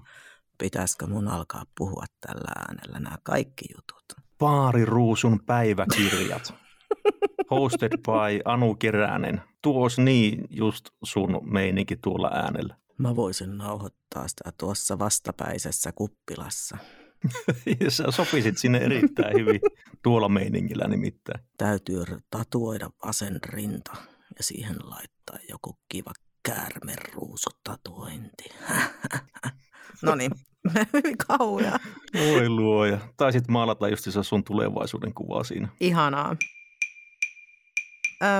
Pitäisikö mun alkaa puhua tällä äänellä nämä kaikki jutut? Paari Ruusun päiväkirjat. (laughs) Hosted by Anu Keränen. Tuos niin just sun meininki tuolla äänellä. Mä voisin nauhoittaa sitä tuossa vastapäisessä kuppilassa. (laughs) Sä sopisit sinne erittäin hyvin tuolla meiningillä nimittäin. Täytyy tatuoida vasen rinta ja siihen laittaa joku kiva käärmeruusutatuointi. (laughs) no niin, (laughs) hyvin kauhea. Voi luoja. Taisit maalata just sun tulevaisuuden kuvaa siinä. Ihanaa.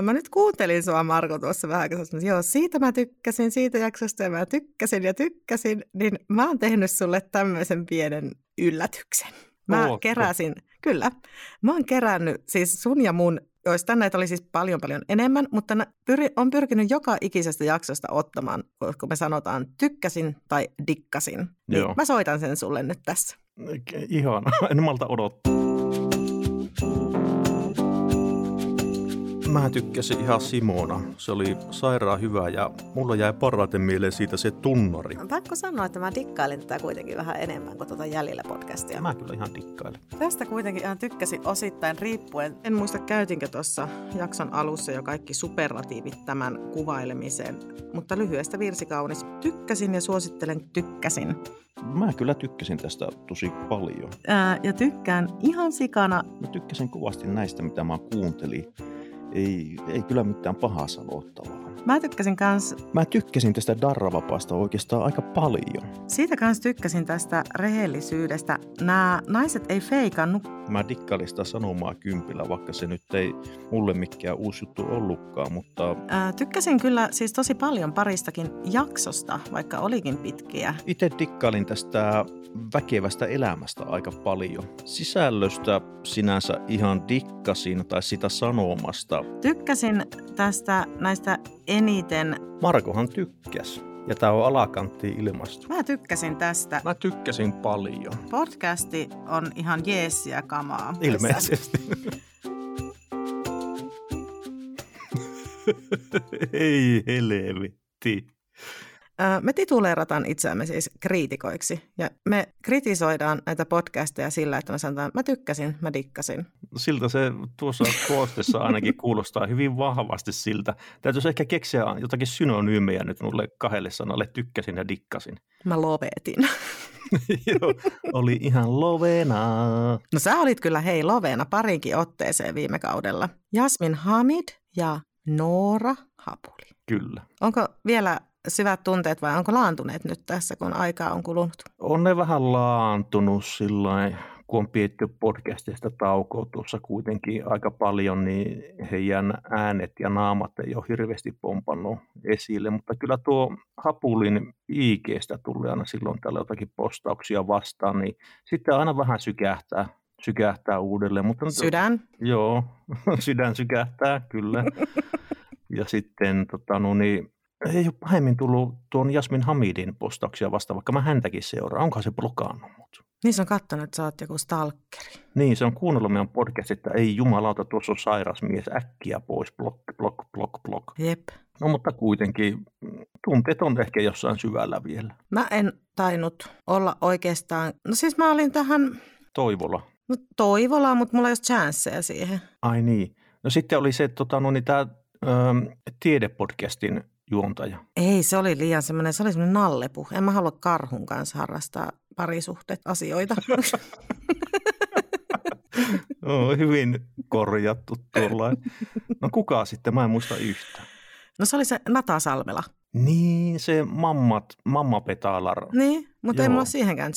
Mä nyt kuuntelin sua Marko tuossa vähän, kun sanoin, joo, siitä mä tykkäsin, siitä jaksosta ja mä tykkäsin ja tykkäsin, niin mä oon tehnyt sulle tämmöisen pienen yllätyksen. Mä Ootko? keräsin, kyllä, mä oon kerännyt siis sun ja mun, joista näitä oli siis paljon paljon enemmän, mutta pyri, on pyrkinyt joka ikisestä jaksosta ottamaan, kun me sanotaan tykkäsin tai dikkasin. Niin Joo. mä soitan sen sulle nyt tässä. Ihana, (laughs) en malta odottaa. Mä tykkäsin ihan Simona. Se oli sairaan hyvä ja mulla jäi parhaiten mieleen siitä se tunnari. Pakko sanoa, että mä dikkailin tätä kuitenkin vähän enemmän kuin tuota Jäljellä podcastia. Mä kyllä ihan dikkailen. Tästä kuitenkin ihan tykkäsin osittain riippuen. En muista käytinkö tuossa jakson alussa jo kaikki superlatiivit tämän kuvailemiseen, mutta lyhyestä virsi kaunis. Tykkäsin ja suosittelen tykkäsin. Mä kyllä tykkäsin tästä tosi paljon. Ää, ja tykkään ihan sikana. Mä tykkäsin kovasti näistä, mitä mä kuuntelin. Ei, ei kyllä mitään pahaa sanottavaa. Mä tykkäsin kans, Mä tykkäsin tästä Darravapaasta oikeastaan aika paljon. siitä kans tykkäsin tästä rehellisyydestä. Nämä naiset ei feikannut. Mä dikkailin sitä sanomaa kympillä, vaikka se nyt ei mulle mikään uusi juttu ollutkaan, mutta Ää, tykkäsin kyllä siis tosi paljon paristakin jaksosta, vaikka olikin pitkiä. itse dikkailin tästä väkevästä elämästä aika paljon. Sisällöstä sinänsä ihan dikkasin, tai sitä sanomasta. Tykkäsin tästä näistä eniten. Markohan tykkäs. Ja tää on alakanttiin ilmastu. Mä tykkäsin tästä. Mä tykkäsin paljon. Podcasti on ihan jeesiä kamaa. Ilmeisesti. (laughs) Ei helvetti. Me tituleerataan itseämme siis kriitikoiksi ja me kritisoidaan näitä podcasteja sillä, että me sanotaan, mä tykkäsin, mä dikkasin. Siltä se tuossa koostessa ainakin kuulostaa hyvin vahvasti siltä. Täytyisi ehkä keksiä jotakin synonyymejä nyt mulle kahdelle sanalle tykkäsin ja dikkasin. Mä lopetin. (laughs) Joo, oli ihan lovena. No sä olit kyllä hei loveena parinkin otteeseen viime kaudella. Jasmin Hamid ja Noora Hapuli. Kyllä. Onko vielä syvät tunteet vai onko laantuneet nyt tässä, kun aikaa on kulunut? On ne vähän laantunut sillä kun on pidetty podcastista taukoa tuossa kuitenkin aika paljon, niin heidän äänet ja naamat ei ole hirveästi pompannut esille, mutta kyllä tuo Hapulin IGstä tulee aina silloin tällä jotakin postauksia vastaan, niin sitten aina vähän sykähtää, sykähtää uudelleen. Mutta Sydän? Joo, (laughs) sydän sykähtää, kyllä. (laughs) ja sitten tota, no niin, ei ole pahemmin tullut tuon Jasmin Hamidin postauksia vasta, vaikka mä häntäkin seuraan. Onkohan se blokannut mut? Niin se on kattonut, että sä oot joku stalkeri. Niin, se on kuunnellut meidän podcast, että ei jumalauta, tuossa on sairas mies, äkkiä pois, blok, blok, blok, blok. Jep. No mutta kuitenkin mm, tunteet on ehkä jossain syvällä vielä. Mä en tainnut olla oikeastaan, no siis mä olin tähän Toivola. no, Toivolaa, mutta mulla ei ole chanceja siihen. Ai niin. No sitten oli se, tota, no niin tämä tiedepodcastin juontaja. Ei, se oli liian semmoinen, se oli semmoinen nallepu. En mä halua karhun kanssa harrastaa parisuhteet asioita. Oo, (laughs) hyvin korjattu tuollain. No kuka sitten? Mä en muista yhtään. no se oli se Nata Salmela. Niin, se mammat, mamma Petalar. Niin, mutta ei Joo. mulla ole siihenkään.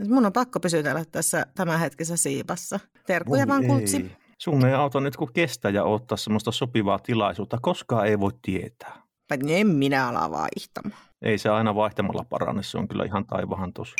Et Mun on pakko pysytellä tässä tämänhetkisessä siipassa. Terkkuja vaan kultsi. ei. Sun ei auta nyt kun kestä ja ottaa semmoista sopivaa tilaisuutta. Koskaan ei voi tietää. Tai en minä ala vaihtamaan. Ei se aina vaihtamalla parane, se on kyllä ihan taivahan tosi.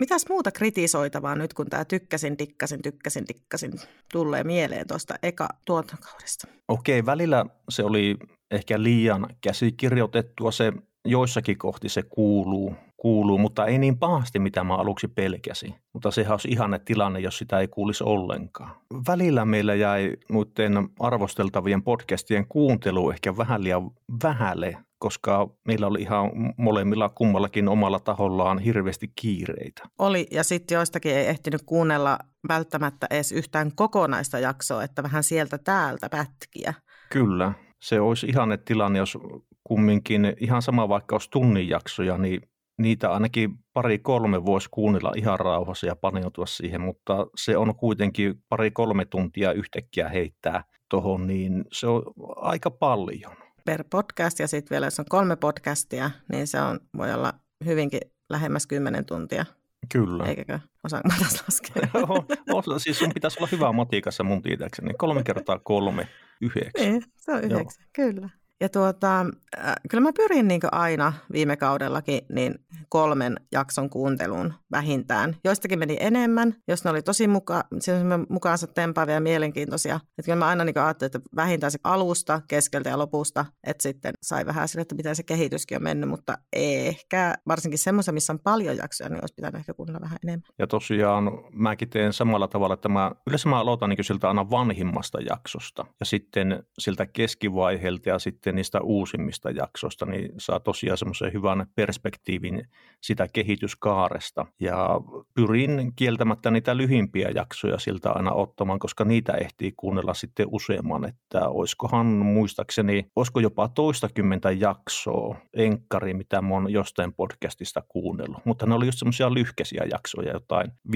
Mitäs muuta kritisoitavaa nyt, kun tämä tykkäsin, dikkasin, tykkäsin, dikkasin tulee mieleen tuosta eka tuotantokaudesta? Okei, välillä se oli ehkä liian käsikirjoitettua. Se joissakin kohti se kuuluu kuuluu, mutta ei niin pahasti, mitä mä aluksi pelkäsin. Mutta sehän olisi ihanne tilanne, jos sitä ei kuulisi ollenkaan. Välillä meillä jäi noiden arvosteltavien podcastien kuuntelu ehkä vähän liian vähälle, koska meillä oli ihan molemmilla kummallakin omalla tahollaan hirveästi kiireitä. Oli, ja sitten joistakin ei ehtinyt kuunnella välttämättä edes yhtään kokonaista jaksoa, että vähän sieltä täältä pätkiä. Kyllä, se olisi ihanne tilanne, jos kumminkin ihan sama vaikka olisi tunnin jaksoja, niin niitä ainakin pari-kolme voisi kuunnella ihan rauhassa ja paneutua siihen, mutta se on kuitenkin pari-kolme tuntia yhtäkkiä heittää tuohon, niin se on aika paljon. Per podcast ja sitten vielä jos on kolme podcastia, niin se on, voi olla hyvinkin lähemmäs kymmenen tuntia. Kyllä. Eikä osaanko mä tässä laskea? (laughs) Joo, siis sun pitäisi olla hyvä matikassa mun tietääkseni. Kolme kertaa kolme, yhdeksän. Niin, se on yhdeksän, kyllä. Ja tuota, äh, kyllä mä pyrin niin aina viime kaudellakin niin kolmen jakson kuunteluun vähintään. Joistakin meni enemmän, jos ne oli tosi muka, siis mukaansa tempaavia ja mielenkiintoisia. Että kyllä mä aina niin ajattelin, että vähintään se alusta, keskeltä ja lopusta, että sitten sai vähän sille, että miten se kehityskin on mennyt, mutta ehkä varsinkin semmoisen, missä on paljon jaksoja, niin olisi pitänyt ehkä kuunnella vähän enemmän. Ja tosiaan mäkin teen samalla tavalla, että mä, yleensä mä aloitan niin siltä aina vanhimmasta jaksosta ja sitten siltä keskivaiheelta ja sitten niistä uusimmista jaksoista, niin saa tosiaan semmoisen hyvän perspektiivin sitä kehityskaaresta. Ja pyrin kieltämättä niitä lyhimpiä jaksoja siltä aina ottamaan, koska niitä ehtii kuunnella sitten useamman, että olisikohan muistaakseni, olisiko jopa toistakymmentä jaksoa enkkari, mitä mä oon jostain podcastista kuunnellut. Mutta ne oli just semmoisia lyhkäisiä jaksoja, jotain 15-20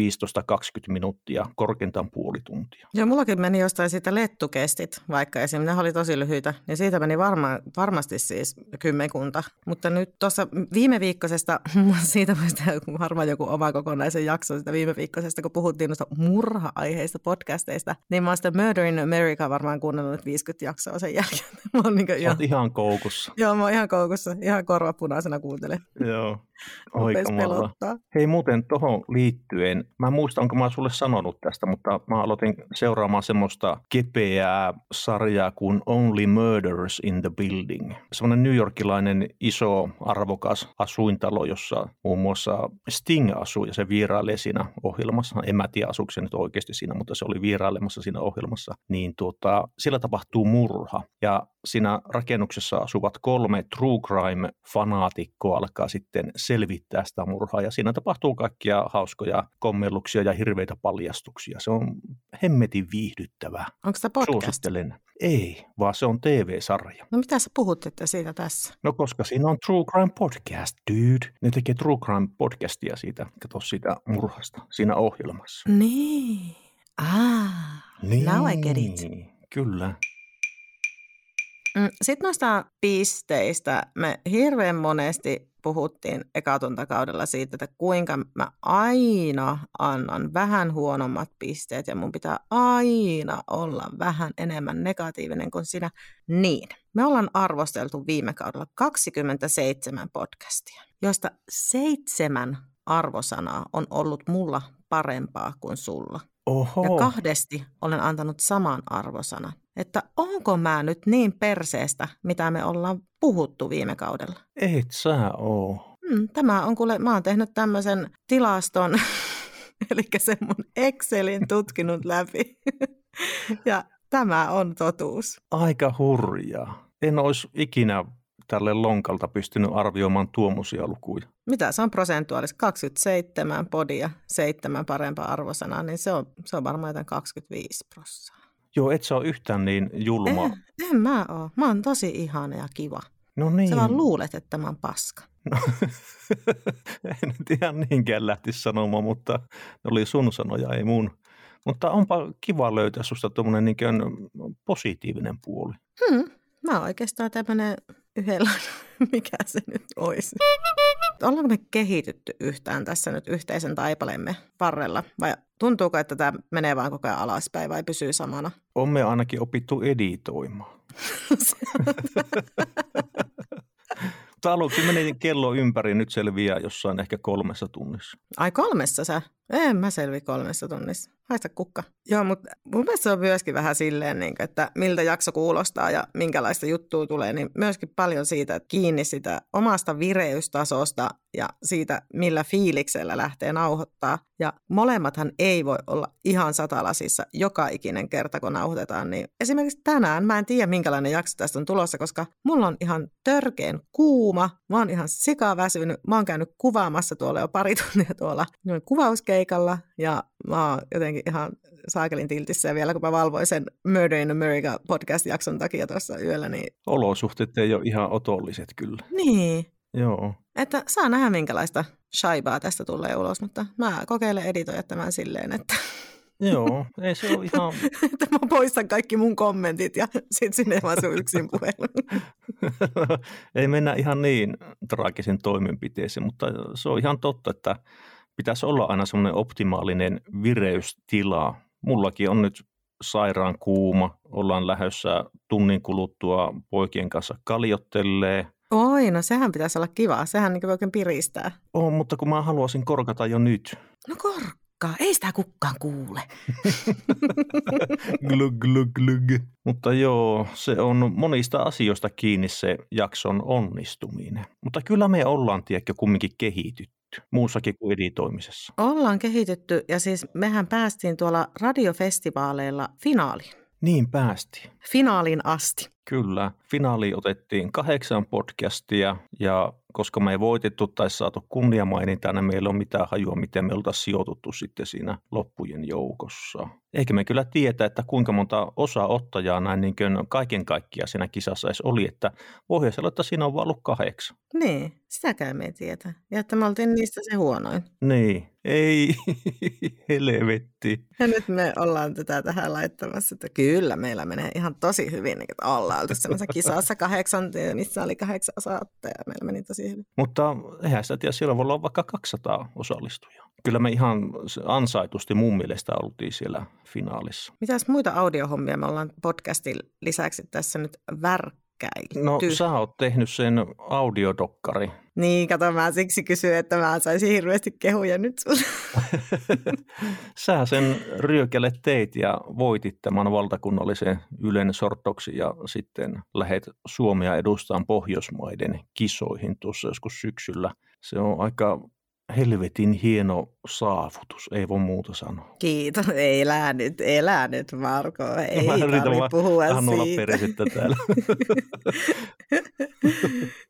minuuttia, korkeintaan puoli tuntia. Joo, mullakin meni jostain siitä lettukestit, vaikka esimerkiksi ne oli tosi lyhyitä, niin siitä meni varma, varmasti siis kymmenkunta. Mutta nyt tuossa viime viikkoisesta (laughs) siitä voisi tehdä varmaan joku oma kokonaisen jakso sitä viime viikkoisesta, kun puhuttiin noista murha-aiheista podcasteista, niin mä oon sitä Murder in America varmaan kuunnellut 50 jaksoa sen jälkeen. (laughs) mä oon niin ihan... ihan koukussa. (laughs) Joo, mä oon ihan koukussa. Ihan korvapunaisena kuuntelen. Joo. pelottaa. Hei muuten tuohon liittyen, mä en muista, onko mä sulle sanonut tästä, mutta mä aloitin seuraamaan semmoista kepeää sarjaa kuin Only Murders in the Building. Semmoinen New Yorkilainen iso arvokas asuintalo, jossa muun muassa Sting asui ja se vierailee siinä ohjelmassa. En mä tiedä, asuuko se nyt oikeasti siinä, mutta se oli vierailemassa siinä ohjelmassa. Niin tuota, siellä tapahtuu murha ja siinä rakennuksessa asuvat kolme true crime-fanaatikkoa alkaa sitten selvittää sitä murhaa ja siinä tapahtuu kaikkia hauskoja kommelluksia ja hirveitä paljastuksia. Se on hemmetin viihdyttävää. Onko se podcast? Suosittelen. Ei, vaan se on TV-sarja. No mitä sä puhut että siitä tässä? No koska siinä on True Crime Podcast, dude. Ne tekee True Crime Podcastia siitä, kato siitä murhasta siinä ohjelmassa. Niin. Ah, niin. now I get it. Kyllä. Mm, Sitten noista pisteistä me hirveän monesti puhuttiin ekatuntakaudella siitä, että kuinka mä aina annan vähän huonommat pisteet ja mun pitää aina olla vähän enemmän negatiivinen kuin sinä. Niin, me ollaan arvosteltu viime kaudella 27 podcastia, joista seitsemän arvosanaa on ollut mulla parempaa kuin sulla. Oho. Ja kahdesti olen antanut saman arvosanan. Että onko mä nyt niin perseestä, mitä me ollaan puhuttu viime kaudella? Et sä oo. Hmm, tämä on kuule, mä oon tehnyt tämmöisen tilaston, (laughs) eli sen mun Excelin tutkinut läpi. (laughs) ja tämä on totuus. Aika hurjaa. En olisi ikinä tälle lonkalta pystynyt arvioimaan tuommoisia lukuja. Mitä se on prosentuaalisesti? 27 podia, seitsemän parempaa arvosanaa, niin se on, se on varmaan jotain 25 prosenttia. Joo, et sä ole yhtään niin julma. En, en mä oo. Mä oon tosi ihana ja kiva. No niin. Sä vaan luulet, että mä oon paska. No, (laughs) en nyt ihan niinkään lähtisi sanomaan, mutta ne oli sun sanoja, ei mun. Mutta onpa kiva löytää susta tuommoinen niin positiivinen puoli. Hmm. Mä oon oikeastaan tämmöinen yhdenlainen, (laughs) mikä se nyt olisi. Ollaanko me kehitytty yhtään tässä nyt yhteisen taipaleemme varrella vai tuntuuko, että tämä menee vaan koko ajan alaspäin vai pysyy samana? On me ainakin opittu editoimaan. Mutta aluksi meni kello ympäri, nyt selviää jossain ehkä kolmessa tunnissa. Ai kolmessa sä En mä selvi kolmessa tunnissa. Haista kukka. Joo, mutta mun mielestä se on myöskin vähän silleen, niin että miltä jakso kuulostaa ja minkälaista juttua tulee, niin myöskin paljon siitä, että kiinni sitä omasta vireystasosta ja siitä, millä fiiliksellä lähtee nauhoittaa. Ja molemmathan ei voi olla ihan satalasissa joka ikinen kerta, kun nauhoitetaan. Niin esimerkiksi tänään mä en tiedä, minkälainen jakso tästä on tulossa, koska mulla on ihan törkeen kuuma. Mä oon ihan sikaväsynyt. Mä oon käynyt kuvaamassa tuolla jo pari (laughs) tuntia tuolla kuvauskeikalla ja mä oon jotenkin ihan saakelin tiltissä ja vielä kun mä valvoin sen Murder in America podcast-jakson takia tuossa yöllä, niin... Olosuhteet ei ole ihan otolliset kyllä. Niin. Joo. Että saa nähdä minkälaista shaibaa tästä tulee ulos, mutta mä kokeilen editoida tämän silleen, että... Joo, ei se ole ihan... (laughs) että mä poistan kaikki mun kommentit ja sit sinne vaan sun yksin puhelu. (laughs) ei mennä ihan niin traagisen toimenpiteeseen, mutta se on ihan totta, että pitäisi olla aina semmoinen optimaalinen vireystila. Mullakin on nyt sairaan kuuma, ollaan lähdössä tunnin kuluttua poikien kanssa kaljottelee. Oi, no sehän pitäisi olla kiva. Sehän niin oikein piristää. On, mutta kun mä haluaisin korkata jo nyt. No korkkaa, ei sitä kukaan kuule. (laughs) glug, glug, glug. Mutta joo, se on monista asioista kiinni se jakson onnistuminen. Mutta kyllä me ollaan, tiedätkö, kumminkin kehitytty muussakin kuin editoimisessa. Ollaan kehitytty ja siis mehän päästiin tuolla radiofestivaaleilla finaaliin. Niin päästiin. Finaalin asti. Kyllä. Finaali otettiin kahdeksan podcastia ja koska me ei voitettu tai saatu kunniamainintaa, niin meillä on mitään hajua, miten me oltaisiin sijoituttu sitten siinä loppujen joukossa. Eikä me kyllä tietää, että kuinka monta osaa ottajaa näin niin kuin kaiken kaikkiaan siinä kisassa edes oli, että olla, että siinä on vaan ollut kahdeksan. Niin, sitäkään me ei tietä. Ja että me oltiin niistä se huonoin. Niin, ei, (laughs) helvetti. Ja nyt me ollaan tätä tähän laittamassa, että kyllä meillä menee ihan tosi hyvin, niin ollaan oltu semmoisessa kisassa kahdeksan, missä oli kahdeksan osaa ja meillä meni tosi hyvin. Mutta eihän sitä tiedä, siellä voi olla vaikka 200 osallistujaa. Kyllä me ihan ansaitusti mun mielestä oltiin siellä finaalissa. Mitäs muita audiohommia me ollaan podcastin lisäksi tässä nyt värkkäilty? No sä oot tehnyt sen audiodokkari. Niin, kato mä siksi kysyin, että mä saisin hirveästi kehuja nyt sun. (laughs) sä sen ryökele teit ja voitit tämän valtakunnallisen Ylen sortoksi ja sitten lähet Suomea edustaan Pohjoismaiden kisoihin tuossa joskus syksyllä. Se on aika helvetin hieno saavutus, ei voi muuta sanoa. Kiitos, ei elää nyt, elää nyt Marko, (laughs) ei no, tarvitse puhua siitä. täällä. (laughs)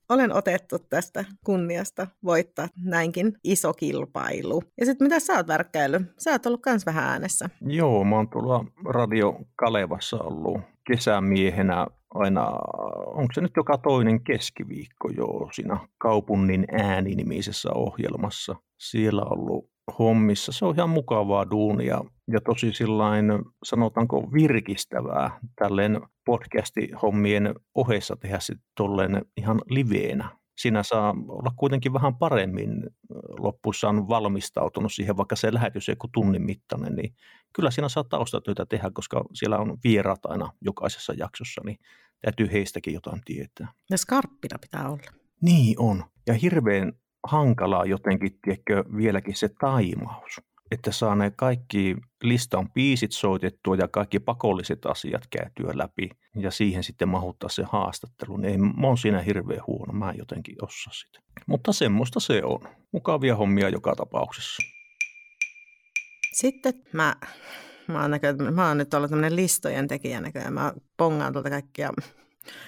Olen otettu tästä kunniasta voittaa näinkin iso kilpailu. Ja sitten mitä sä oot värkkäily? Sä oot ollut kans vähän äänessä. Joo, mä oon tuolla Radio Kalevassa ollut kesämiehenä aina, onko se nyt joka toinen keskiviikko jo siinä kaupungin ääni-nimisessä ohjelmassa. Siellä on ollut hommissa. Se on ihan mukavaa duunia ja tosi sillain, sanotaanko virkistävää tälleen podcasti-hommien ohessa tehdä sitten ihan liveenä. Siinä saa olla kuitenkin vähän paremmin loppuissaan valmistautunut siihen, vaikka se lähetys ei tunnin mittainen, niin kyllä siinä saa taustatyötä tehdä, koska siellä on vieraat aina jokaisessa jaksossa, niin täytyy heistäkin jotain tietää. Ja skarppina pitää olla. Niin on. Ja hirveän hankalaa jotenkin, tiedätkö, vieläkin se taimaus. Että saa ne kaikki listan piisit soitettua ja kaikki pakolliset asiat käytyä läpi ja siihen sitten mahuttaa se haastattelu. Niin mä oon siinä hirveän huono, mä en jotenkin osaa sitä. Mutta semmoista se on. Mukavia hommia joka tapauksessa. Sitten mä, mä, oon, näkö, mä oon nyt ollut tämmöinen listojen tekijä näköjään. Mä pongaan tuolta kaikkia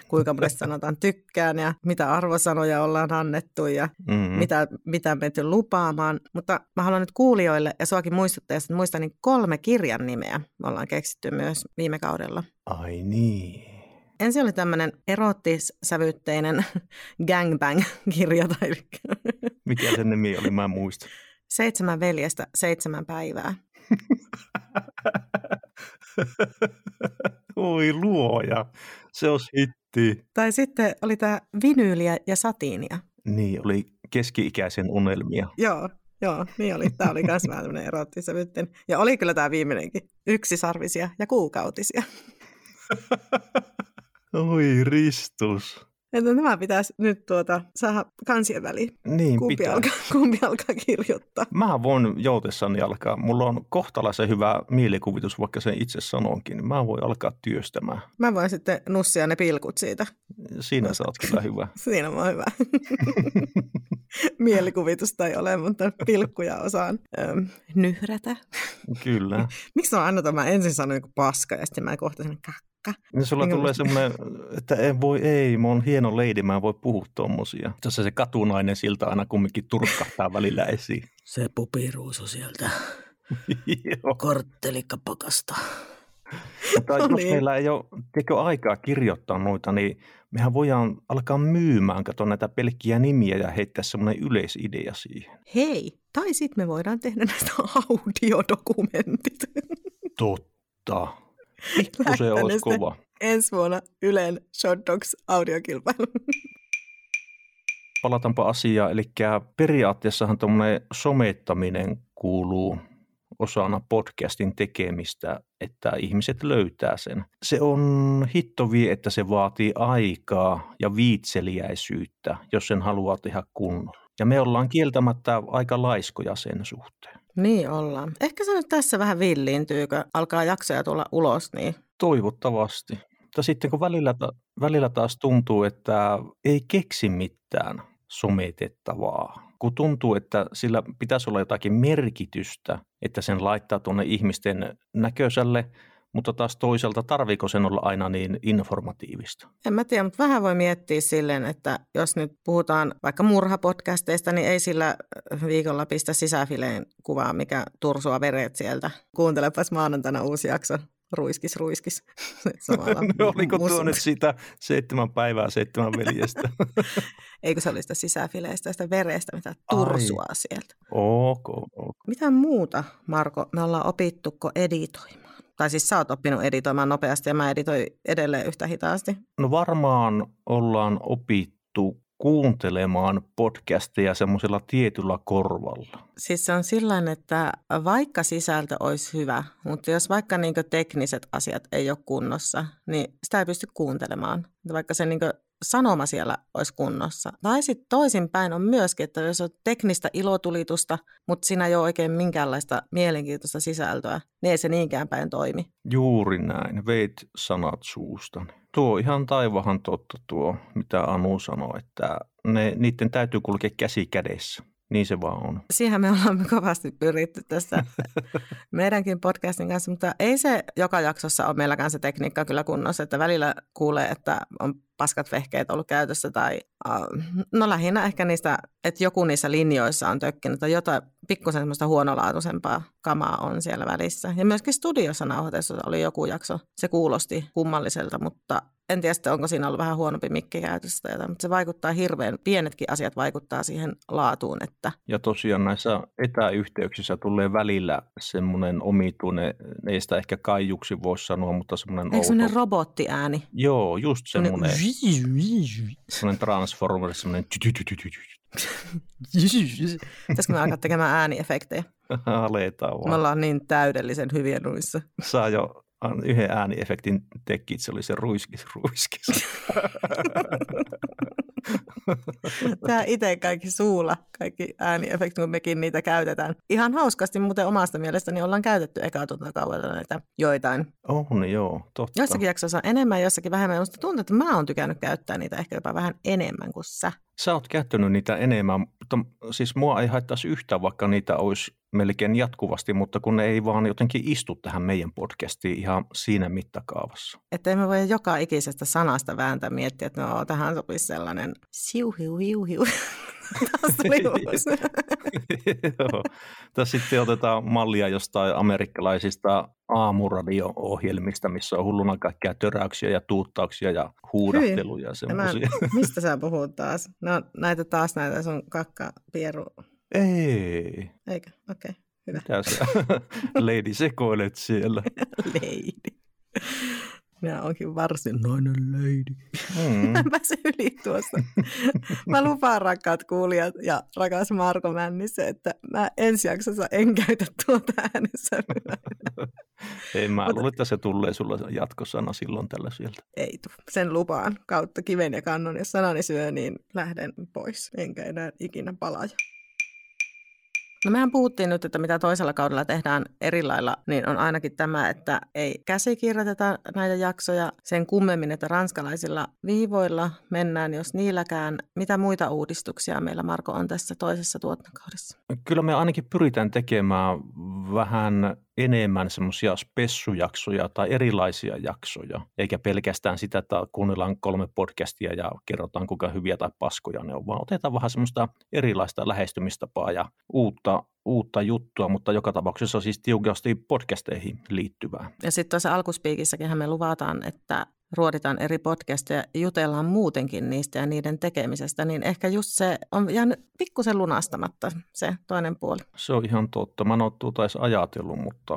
kuinka monesti sanotaan tykkään ja mitä arvosanoja ollaan annettu ja mm-hmm. mitä, mitä menty lupaamaan. Mutta mä haluan nyt kuulijoille ja suakin muistuttaa, että muistan niin kolme kirjan nimeä me ollaan keksitty myös viime kaudella. Ai niin. Ensin oli tämmöinen erottissävytteinen (laughs) gangbang-kirja. Tai... Mikä sen nimi oli, mä en muista. Seitsemän veljestä, seitsemän päivää. (laughs) Oi luoja, se olisi hitti. Tai sitten oli tämä vinyyliä ja satiinia. Niin, oli keski-ikäisen unelmia. Joo, joo, niin oli. Tämä oli myös vähän tämmöinen erottisävytten. Ja oli kyllä tämä viimeinenkin. Yksisarvisia ja kuukautisia. (laughs) Oi ristus. Että nämä pitäisi nyt tuota, saada kansien väliin. Niin kumpi, pitää. alkaa, (laughs) kumpi alkaa kirjoittaa? Mä voin joutessani alkaa. Mulla on kohtalaisen hyvä mielikuvitus, vaikka sen itse sanonkin. Mä voin alkaa työstämään. Mä voin sitten nussia ne pilkut siitä. Siinä sä oot kyllä hyvä. (laughs) Siinä mä oon hyvä. (laughs) Mielikuvitusta ei ole, mutta pilkkuja osaan öm, nyhrätä. Kyllä. Miksi mä aina tämä ensin sanoin kuin paska ja sitten mä kohta sanon kakka? Niin sulla Minkä- tulee semmoinen, että ei voi, ei, mä oon hieno lady, mä en voi puhua tommosia. Tässä se katunainen siltä aina kumminkin turskahtaa välillä esiin. Se pupiruusu sieltä Joo. korttelikapakasta. Mutta (laughs) No jos niin. meillä ei ole tiedätkö, aikaa kirjoittaa noita, niin mehän voidaan alkaa myymään, kato näitä pelkkiä nimiä ja heittää semmoinen yleisidea siihen. Hei, tai sitten me voidaan tehdä näistä (laughs) audiodokumentit. Totta. Pikku se olisi kova. Ensi vuonna Ylen Shot Dogs audiokilpailu. Palataanpa asiaan, eli periaatteessahan tuommoinen somettaminen kuuluu osana podcastin tekemistä, että ihmiset löytää sen. Se on hittovi, että se vaatii aikaa ja viitseliäisyyttä, jos sen haluaa tehdä kunnolla. Ja me ollaan kieltämättä aika laiskoja sen suhteen. Niin ollaan. Ehkä se nyt tässä vähän villiintyy, kun alkaa jaksoja tulla ulos, niin Toivottavasti. Mutta sitten kun välillä, välillä taas tuntuu, että ei keksi mitään sometettavaa, kun tuntuu, että sillä pitäisi olla jotakin merkitystä, että sen laittaa tuonne ihmisten näköiselle, mutta taas toisaalta tarviiko sen olla aina niin informatiivista? en mä tiedä, mutta vähän voi miettiä silleen, että jos nyt puhutaan vaikka murhapodcasteista, niin ei sillä viikolla pistä sisäfileen kuvaa, mikä tursua veret sieltä. Kuuntelepas maanantaina uusi jakso. Ruiskis, ruiskis. (laughs) Samalla (laughs) No, oliko tuo nyt sitä seitsemän päivää seitsemän veljestä? (laughs) Eikö se oli sitä sisäfileistä, sitä verestä, mitä tursua sieltä. ok, ok. Mitä muuta, Marko, me ollaan opittuko editoimaan? Tai siis sä oot oppinut editoimaan nopeasti ja mä editoin edelleen yhtä hitaasti. No varmaan ollaan opittu kuuntelemaan podcasteja semmoisella tietyllä korvalla. Siis se on sillä että vaikka sisältö olisi hyvä, mutta jos vaikka niin tekniset asiat ei ole kunnossa, niin sitä ei pysty kuuntelemaan. Vaikka se niin sanoma siellä olisi kunnossa. Tai sitten toisinpäin on myöskin, että jos on teknistä ilotulitusta, mutta siinä ei ole oikein minkäänlaista mielenkiintoista sisältöä, niin ei se niinkään päin toimi. Juuri näin, veit sanat suustani. Tuo ihan taivahan totta tuo, mitä Anu sanoi, että ne, niiden täytyy kulkea käsi kädessä. Niin se vaan on. Siihen me ollaan (laughs) kovasti pyritty tässä (laughs) meidänkin podcastin kanssa, mutta ei se joka jaksossa ole meilläkään se tekniikka kyllä kunnossa, että välillä kuulee, että on paskat vehkeet ollut käytössä tai uh, no lähinnä ehkä niistä, että joku niissä linjoissa on tökkinyt tai jotain pikkusen semmoista huonolaatuisempaa kamaa on siellä välissä. Ja myöskin studiossa nauhoitessa oli joku jakso, se kuulosti kummalliselta, mutta en tiedä sitten, onko siinä ollut vähän huonompi mikki käytössä jotain, mutta se vaikuttaa hirveän, pienetkin asiat vaikuttaa siihen laatuun, että Ja tosiaan näissä etäyhteyksissä tulee välillä semmoinen omituinen, ei sitä ehkä kaijuksi voi sanoa, mutta semmoinen eikö outo. semmoinen robottiääni? Joo, just semmoinen, Semmoinen- semmoinen transformer, semmoinen (laughs) Pitäisikö me alkaa tekemään ääniefektejä? (laughs) aletaan Me vaan. ollaan niin täydellisen hyviä noissa. Saa jo yhden ääniefektin tekit, se oli se ruiskis, ruiskis. (laughs) Tää itse kaikki suulla, kaikki ääniefektit, kun mekin niitä käytetään. Ihan hauskasti muuten omasta mielestäni ollaan käytetty eka tuntakaudella näitä joitain. On, joo, totta. Jossakin jaksossa on enemmän, jossakin vähemmän. Musta tuntuu, että mä oon tykännyt käyttää niitä ehkä jopa vähän enemmän kuin sä. Sä oot käyttänyt niitä enemmän, mutta siis mua ei haittaisi yhtään, vaikka niitä olisi melkein jatkuvasti, mutta kun ne ei vaan jotenkin istu tähän meidän podcastiin ihan siinä mittakaavassa. Että ei me voi joka ikisestä sanasta vääntää miettiä, että no tähän sopisi sellainen siu hiu hiu (laughs) Joo. Tässä sitten otetaan mallia jostain amerikkalaisista aamuradio-ohjelmista, missä on hulluna kaikkea töräyksiä ja tuuttauksia ja huudatteluja ja Mä, semmoisia. (laughs) mistä sä puhut taas? No näitä taas näitä sun kakkapieru. Ei, Eikö? Okei, okay, hyvä. mitä sä (laughs) lady sekoilet siellä? Lady. Minä onkin varsinainen lady. Mm. (laughs) Mä en pääse yli tuosta. Mä lupaan rakkaat kuulijat ja rakas Marko Männissä, että mä ensi jaksossa en käytä tuota äänessä. (laughs) Ei mä luulen, että se tulee sulla jatkosana silloin tällä sieltä. Ei tu. Sen lupaan kautta kiven ja kannon. Jos sanani syö, niin lähden pois. Enkä enää ikinä palaa. No mehän puhuttiin nyt, että mitä toisella kaudella tehdään eri lailla, niin on ainakin tämä, että ei käsikirjoiteta näitä jaksoja sen kummemmin, että ranskalaisilla viivoilla mennään, jos niilläkään. Mitä muita uudistuksia meillä, Marko, on tässä toisessa tuotantokaudessa? Kyllä me ainakin pyritään tekemään vähän enemmän semmoisia spessujaksoja tai erilaisia jaksoja, eikä pelkästään sitä, että kuunnellaan kolme podcastia ja kerrotaan kuinka hyviä tai paskoja ne on, vaan otetaan vähän semmoista erilaista lähestymistapaa ja uutta, uutta juttua, mutta joka tapauksessa siis tiukasti podcasteihin liittyvää. Ja sitten tuossa alkuspiikissäkin me luvataan, että ruoditaan eri podcasteja ja jutellaan muutenkin niistä ja niiden tekemisestä, niin ehkä just se on jäänyt pikkusen lunastamatta se toinen puoli. Se on ihan totta. Mä en ole tuota edes ajatellut, mutta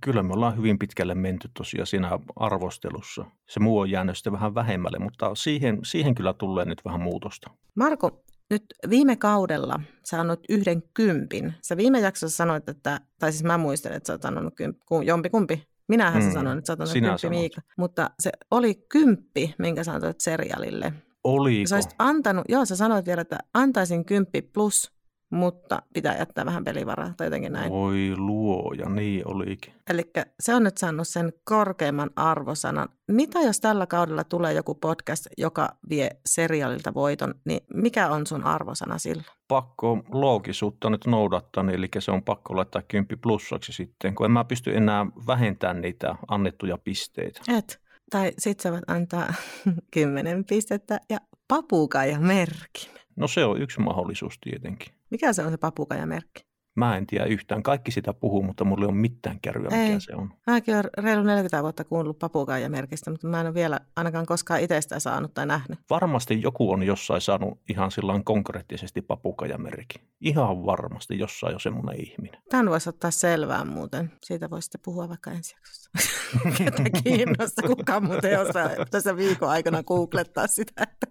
kyllä me ollaan hyvin pitkälle menty tosiaan siinä arvostelussa. Se muu on jäänyt sitten vähän vähemmälle, mutta siihen, siihen kyllä tulee nyt vähän muutosta. Marko, nyt viime kaudella sä annoit yhden kympin. Sä viime jaksossa sanoit, että, tai siis mä muistan, että sä oot annonut kymp, jompikumpi Minähän mm. sanoin, että sä oot kymppi Miika. Mutta se oli kymppi, minkä sä antoit serialille. Oliko? Sä antanut, joo, sä sanoit vielä, että antaisin kymppi plus mutta pitää jättää vähän pelivaraa tai jotenkin näin. Voi luoja, niin olikin. Eli se on nyt saanut sen korkeimman arvosanan. Mitä jos tällä kaudella tulee joku podcast, joka vie seriaalilta voiton, niin mikä on sun arvosana silloin? Pakko loogisuutta nyt noudattaa, niin eli se on pakko laittaa kymppi plussaksi sitten, kun en mä pysty enää vähentämään niitä annettuja pisteitä. Et. Tai sit sä voit antaa (laughs) kymmenen pistettä ja papukaija merkin. No se on yksi mahdollisuus tietenkin. Mikä se on se papukajamerkki? Mä en tiedä yhtään. Kaikki sitä puhuu, mutta mulla ei ole mitään kärryä, mikä Ei. se on. Mäkin olen reilu 40 vuotta kuunnellut papukaijamerkistä, mutta mä en ole vielä ainakaan koskaan itsestä saanut tai nähnyt. Varmasti joku on jossain saanut ihan sillä konkreettisesti papukaijamerkin. Ihan varmasti jossain jo semmoinen ihminen. Tämän voisi ottaa selvää muuten. Siitä voisitte puhua vaikka ensi jaksossa. (laughs) Ketä kiinnostaa, kukaan muuten ei osaa tässä viikon aikana googlettaa sitä, että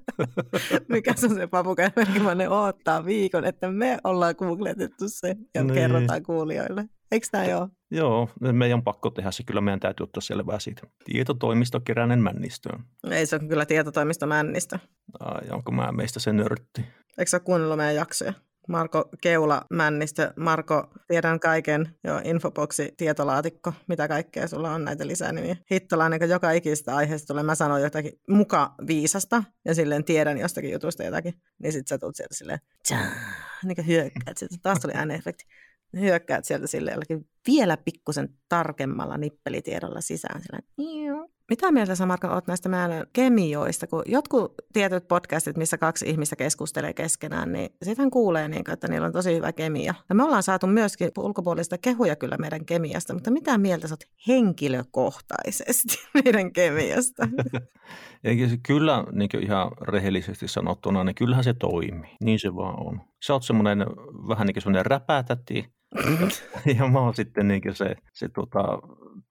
mikä se on se papukaijamerkki, vaan ne odottaa viikon, että me ollaan googletettu se ja niin. kerrotaan kuulijoille. Eikö tämä ole? Joo, meidän on pakko tehdä se. Kyllä meidän täytyy ottaa selvää siitä. Tietotoimisto Keränen Männistöön. Ei se on kyllä tietotoimisto Männistö. Ai, onko mä meistä se nörtti? Eikö sä kuunnellut meidän jaksoja? Marko Keula Männistö. Marko, tiedän kaiken. Joo, infoboksi, tietolaatikko, mitä kaikkea sulla on näitä lisänimiä. Hittola, niin joka ikistä aiheesta tulee. Mä sanon jotakin muka viisasta ja silleen tiedän jostakin jutusta jotakin. Niin sit sä tulet sieltä silleen, tjaa, (laughs) niin hyökkäät. Sitten taas tuli ääneefekti. Hyökkäät sieltä silleen vielä pikkusen tarkemmalla nippelitiedolla sisään. Silleen, mitä mieltä sä Marko oot näistä meidän kemioista? Kun jotkut tietyt podcastit, missä kaksi ihmistä keskustelee keskenään, niin sitähän kuulee, niin, että niillä on tosi hyvä kemia. Ja me ollaan saatu myöskin ulkopuolista kehuja kyllä meidän kemiasta, mutta mitä mieltä sä oot henkilökohtaisesti (laughs) meidän kemiasta? (laughs) Eikä se kyllä niin ihan rehellisesti sanottuna, niin kyllähän se toimii. Niin se vaan on. Sä oot semmoinen vähän niin kuin semmoinen räpätäti, (laughs) ja mä oon sitten niin se, se tota,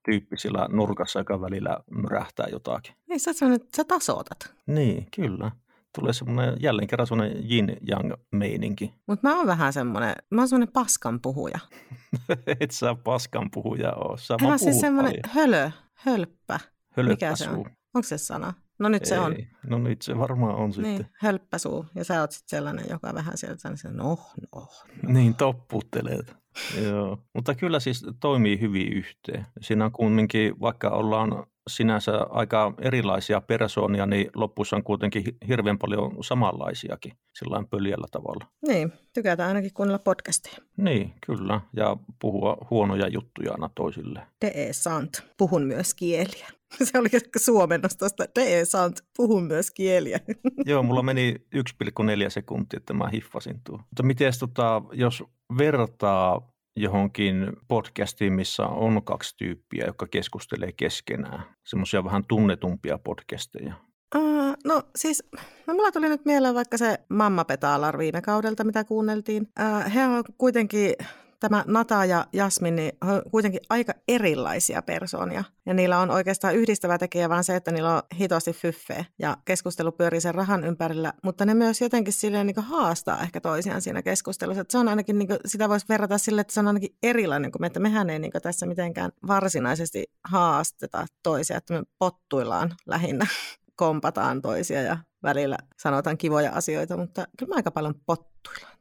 tyyppi sillä nurkassa, joka välillä myrähtää jotakin. Niin, sä, sä tasoitat. Niin, kyllä. Tulee semmoinen, jälleen kerran semmoinen yin-yang meininki. Mutta mä oon vähän semmoinen, mä oon semmoinen paskan puhuja. (laughs) Et sä paskan puhuja oo. Sä mä oon siis semmoinen hölö, hölppä. Mikä se on? Onko se sana? No nyt Ei. se on. No nyt se varmaan on niin, sitten. hölppäsuu. Ja sä oot sitten sellainen, joka vähän sieltä sanoo, no, no, no. Niin, topputtelet. Joo, mutta kyllä siis toimii hyvin yhteen. Siinä on kumminkin, vaikka ollaan sinänsä aika erilaisia persoonia, niin lopussa on kuitenkin hirveän paljon samanlaisiakin sillä pöljällä tavalla. Niin, tykätään ainakin kuunnella podcasteja. Niin, kyllä, ja puhua huonoja juttuja aina toisille. De sant, puhun myös kieliä. (laughs) Se oli suomennos tuosta, de sant, puhun myös kieliä. (laughs) Joo, mulla meni 1,4 sekuntia, että mä hiffasin tuo. Mutta miten tota, jos vertaa johonkin podcastiin, missä on kaksi tyyppiä, jotka keskustelee keskenään. Semmoisia vähän tunnetumpia podcasteja. Uh, no siis, no mulla tuli nyt mieleen vaikka se Mamma Petalar viime kaudelta, mitä kuunneltiin. Uh, he on kuitenkin tämä Nata ja Jasmin niin on kuitenkin aika erilaisia persoonia. Ja niillä on oikeastaan yhdistävä tekijä vaan se, että niillä on hitosti fyffeä ja keskustelu pyörii sen rahan ympärillä, mutta ne myös jotenkin silleen niin haastaa ehkä toisiaan siinä keskustelussa. Että se on ainakin, niin kuin, sitä voisi verrata sille, että se on ainakin erilainen kuin me, että mehän ei niin tässä mitenkään varsinaisesti haasteta toisia, että me pottuillaan lähinnä (laughs) kompataan toisia ja välillä sanotaan kivoja asioita, mutta kyllä me aika paljon pottuillaan.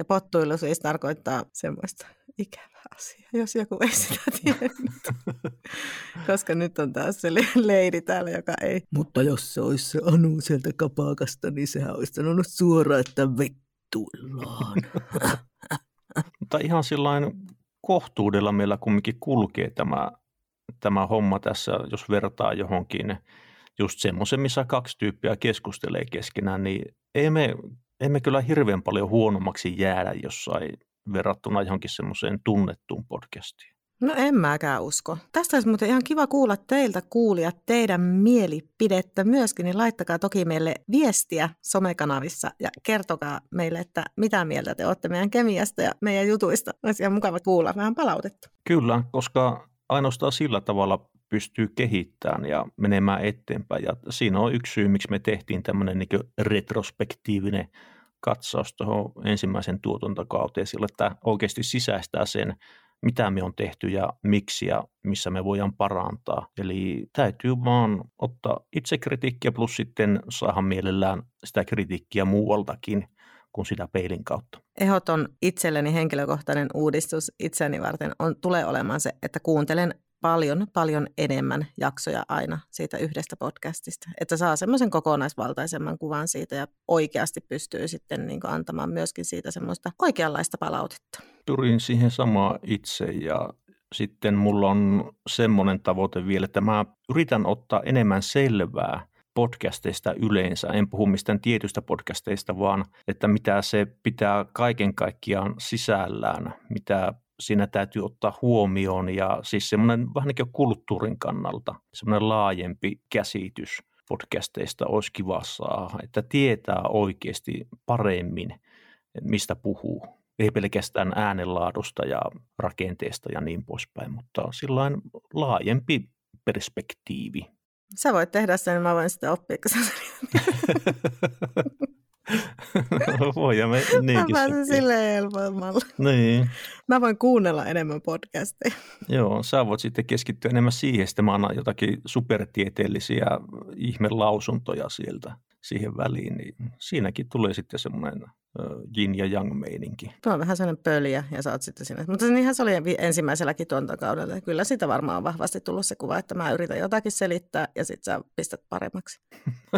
Ja pottuilu siis tarkoittaa semmoista ikävää asiaa, jos joku ei sitä (laughs) tiedä. Koska nyt on taas se leidi täällä, joka ei. Mutta jos se olisi se Anu sieltä kapakasta, niin sehän olisi sanonut suoraan, että vettuillaan. (laughs) Mutta ihan sillain kohtuudella meillä kumminkin kulkee tämä, tämä homma tässä, jos vertaa johonkin just semmoisen, missä kaksi tyyppiä keskustelee keskenään, niin ei me, emme kyllä hirveän paljon huonommaksi jäädä jossain verrattuna johonkin semmoiseen tunnettuun podcastiin. No en mäkään usko. Tästä olisi muuten ihan kiva kuulla teiltä kuulijat teidän mielipidettä myöskin, niin laittakaa toki meille viestiä somekanavissa ja kertokaa meille, että mitä mieltä te olette meidän kemiasta ja meidän jutuista. Olisi ihan mukava kuulla vähän palautetta. Kyllä, koska ainoastaan sillä tavalla pystyy kehittämään ja menemään eteenpäin. Ja siinä on yksi syy, miksi me tehtiin tämmöinen niin retrospektiivinen katsaus tuohon ensimmäisen tuotantokauteen, sillä että oikeasti sisäistää sen, mitä me on tehty ja miksi ja missä me voidaan parantaa. Eli täytyy vaan ottaa itsekritiikkiä plus sitten saada mielellään sitä kritiikkiä muualtakin kuin sitä peilin kautta. Ehdoton itselleni henkilökohtainen uudistus itseni varten on, tulee olemaan se, että kuuntelen paljon, paljon enemmän jaksoja aina siitä yhdestä podcastista, että saa semmoisen kokonaisvaltaisemman kuvan siitä ja oikeasti pystyy sitten niin antamaan myöskin siitä semmoista oikeanlaista palautetta. Pyrin siihen samaa itse ja sitten mulla on semmoinen tavoite vielä, että mä yritän ottaa enemmän selvää podcasteista yleensä. En puhu mistään tietystä podcasteista, vaan että mitä se pitää kaiken kaikkiaan sisällään, mitä siinä täytyy ottaa huomioon ja siis semmoinen vähän niin kuin kulttuurin kannalta semmoinen laajempi käsitys podcasteista olisi kiva saada, että tietää oikeasti paremmin, mistä puhuu. Ei pelkästään äänenlaadusta ja rakenteesta ja niin poispäin, mutta sillä laajempi perspektiivi. Sä voit tehdä sen, mä voin sitä oppia, kun (laughs) (laughs) Voi me niinkin Mä pääsen silleen helpommalla. Niin. Mä voin kuunnella enemmän podcasteja. Joo, sä voit sitten keskittyä enemmän siihen, että mä annan jotakin supertieteellisiä ihmelausuntoja sieltä siihen väliin, niin siinäkin tulee sitten semmoinen yin ja yang meininki. Tuo on vähän sellainen pöliä ja sä oot sitten siinä. Mutta niinhän se oli ensimmäiselläkin tuontokaudella. Kyllä sitä varmaan on vahvasti tullut se kuva, että mä yritän jotakin selittää ja sitten sä pistät paremmaksi.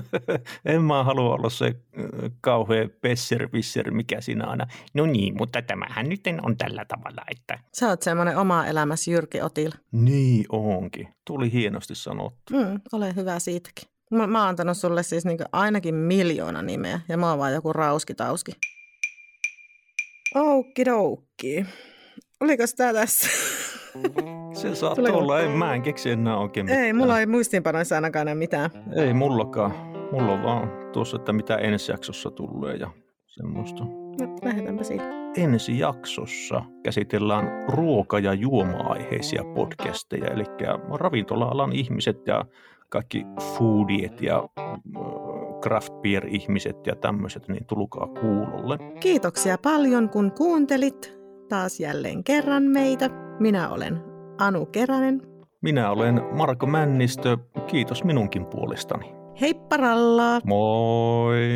(laughs) en mä halua olla se kauhea pesser mikä siinä aina. No niin, mutta tämähän nyt on tällä tavalla, että... Sä oot semmoinen oma elämäsi Jyrki Otil. Niin onkin. Tuli hienosti sanottu. Mm, ole hyvä siitäkin. Mä, mä oon antanut sulle siis niin ainakin miljoona nimeä ja mä oon vaan joku rauskitauski. Oukkidoukki. Oliko tää tässä? (laughs) Se saa olla, ei mä en keksi enää oikein mitään. Ei, mulla ei muistiinpanoissa ainakaan enää mitään. Ei mullakaan. Mulla on vaan tuossa, että mitä ensi jaksossa tulee ja semmoista. No, lähdetäänpä siitä. Ensi jaksossa käsitellään ruoka- ja juoma-aiheisia podcasteja, eli ravintola-alan ihmiset ja kaikki foodiet ja äh, craft beer-ihmiset ja tämmöiset, niin tulkaa kuulolle. Kiitoksia paljon, kun kuuntelit taas jälleen kerran meitä. Minä olen Anu Keränen. Minä olen Marko Männistö. Kiitos minunkin puolestani. Heippa paralla! Moi!